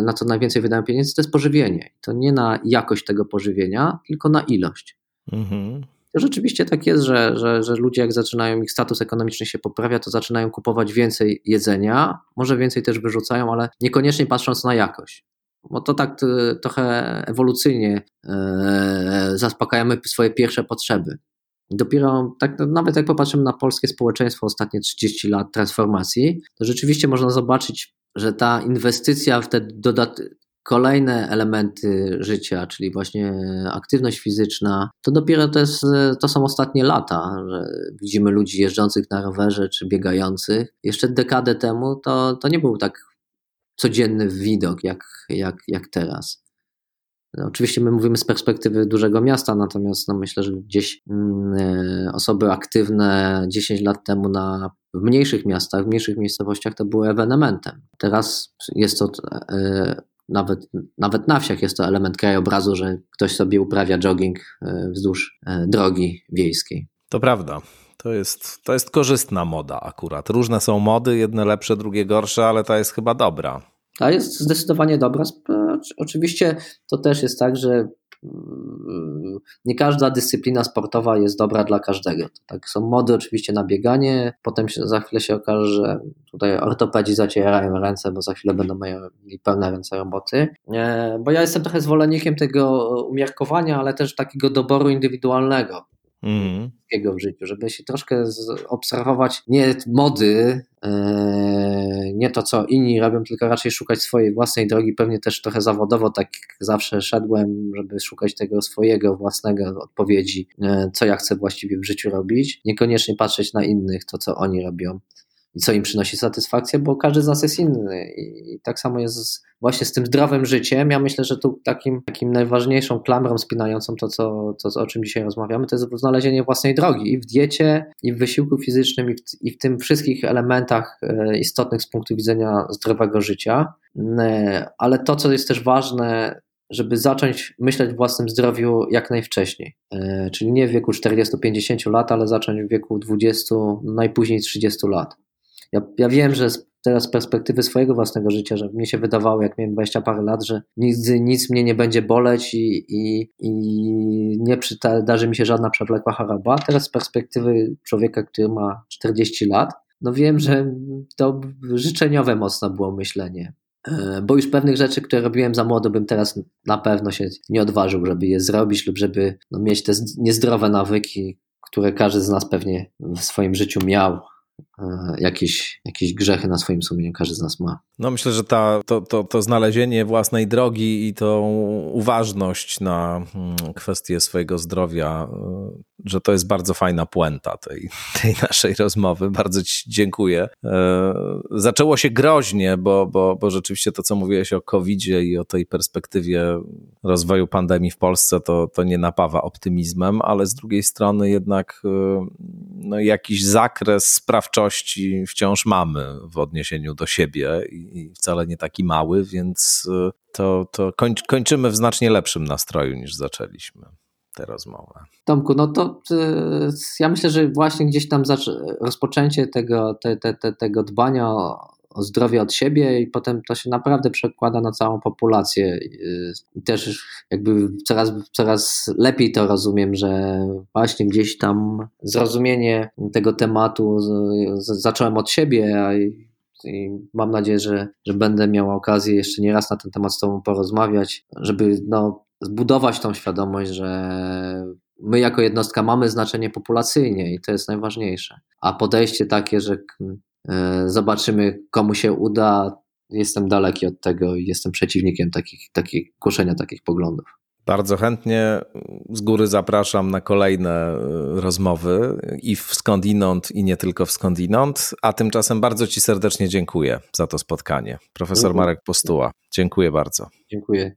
na co najwięcej wydają pieniędzy, to jest pożywienie. To nie na jakość tego pożywienia, tylko na ilość. Mhm. To rzeczywiście tak jest, że, że, że ludzie, jak zaczynają, ich status ekonomiczny się poprawia, to zaczynają kupować więcej jedzenia, może więcej też wyrzucają, ale niekoniecznie patrząc na jakość bo to tak e, trochę ewolucyjnie e, zaspokajamy swoje pierwsze potrzeby. Dopiero tak, no, nawet jak popatrzymy na polskie społeczeństwo ostatnie 30 lat transformacji, to rzeczywiście można zobaczyć, że ta inwestycja w te dodat kolejne elementy życia, czyli właśnie aktywność fizyczna, to dopiero to, jest, to są ostatnie lata, że widzimy ludzi jeżdżących na rowerze czy biegających. Jeszcze dekadę temu to, to nie był tak codzienny widok jak, jak, jak teraz. No, oczywiście my mówimy z perspektywy dużego miasta, natomiast no myślę, że gdzieś mm, e, osoby aktywne 10 lat temu na, w mniejszych miastach, w mniejszych miejscowościach to były ewenementem. Teraz jest to e, nawet, nawet na wsiach jest to element krajobrazu, że ktoś sobie uprawia jogging e, wzdłuż drogi wiejskiej. To prawda. To jest, to jest korzystna moda akurat. Różne są mody, jedne lepsze, drugie gorsze, ale ta jest chyba dobra. Ta jest zdecydowanie dobra. Oczywiście to też jest tak, że mm, nie każda dyscyplina sportowa jest dobra dla każdego. Tak, są mody oczywiście na bieganie, potem się, za chwilę się okaże, że tutaj ortopedzi zacierają ręce, bo za chwilę będą mieli pełne ręce roboty. Bo ja jestem trochę zwolennikiem tego umiarkowania, ale też takiego doboru indywidualnego mm. w życiu, żeby się troszkę obserwować nie mody, e, nie to, co inni robią, tylko raczej szukać swojej własnej drogi. Pewnie też trochę zawodowo, tak zawsze szedłem, żeby szukać tego swojego własnego odpowiedzi, e, co ja chcę właściwie w życiu robić. Niekoniecznie patrzeć na innych, to co oni robią i co im przynosi satysfakcję, bo każdy z nas jest inny. I tak samo jest właśnie z tym zdrowym życiem. Ja myślę, że tu takim, takim najważniejszą klamrą spinającą to, co, to, o czym dzisiaj rozmawiamy, to jest znalezienie własnej drogi i w diecie, i w wysiłku fizycznym, i w, i w tym wszystkich elementach e, istotnych z punktu widzenia zdrowego życia. E, ale to, co jest też ważne, żeby zacząć myśleć o własnym zdrowiu jak najwcześniej. E, czyli nie w wieku 40-50 lat, ale zacząć w wieku 20, najpóźniej 30 lat. Ja, ja wiem, że teraz z perspektywy swojego własnego życia, że mnie się wydawało, jak miałem 20 parę lat, że nic, nic mnie nie będzie boleć i, i, i nie przydarzy mi się żadna przewlekła choroba. Teraz z perspektywy człowieka, który ma 40 lat, no wiem, że to życzeniowe mocno było myślenie. E, bo już pewnych rzeczy, które robiłem za młodo, bym teraz na pewno się nie odważył, żeby je zrobić lub żeby no, mieć te niezdrowe nawyki, które każdy z nas pewnie w swoim życiu miał. E, jakieś, jakieś grzechy na swoim sumieniu każdy z nas ma. No myślę, że ta, to, to, to znalezienie własnej drogi i tą uważność na hmm, kwestie swojego zdrowia, e, że to jest bardzo fajna puenta tej, tej naszej rozmowy. Bardzo Ci dziękuję. E, zaczęło się groźnie, bo, bo, bo rzeczywiście to, co mówiłeś o covid i o tej perspektywie rozwoju pandemii w Polsce, to, to nie napawa optymizmem, ale z drugiej strony jednak no, jakiś zakres sprawczości wciąż mamy w odniesieniu do siebie i wcale nie taki mały, więc y, to, to końc, kończymy w znacznie lepszym nastroju niż zaczęliśmy tę rozmowę. Tomku, no to y, ja myślę, że właśnie gdzieś tam rozpoczęcie tego, te, te, te, tego dbania o zdrowie od siebie i potem to się naprawdę przekłada na całą populację. I też jakby coraz, coraz lepiej to rozumiem, że właśnie gdzieś tam zrozumienie tego tematu zacząłem od siebie, a i mam nadzieję, że, że będę miał okazję jeszcze nie raz na ten temat z Tobą porozmawiać, żeby no, zbudować tą świadomość, że my jako jednostka mamy znaczenie populacyjnie i to jest najważniejsze. A podejście takie, że zobaczymy, komu się uda, jestem daleki od tego i jestem przeciwnikiem takich, takich głoszenia takich poglądów. Bardzo chętnie z góry zapraszam na kolejne y, rozmowy i w skądinąd, i nie tylko w skądinąd. A tymczasem bardzo Ci serdecznie dziękuję za to spotkanie. Profesor Marek Postuła, dziękuję bardzo. Dziękuję.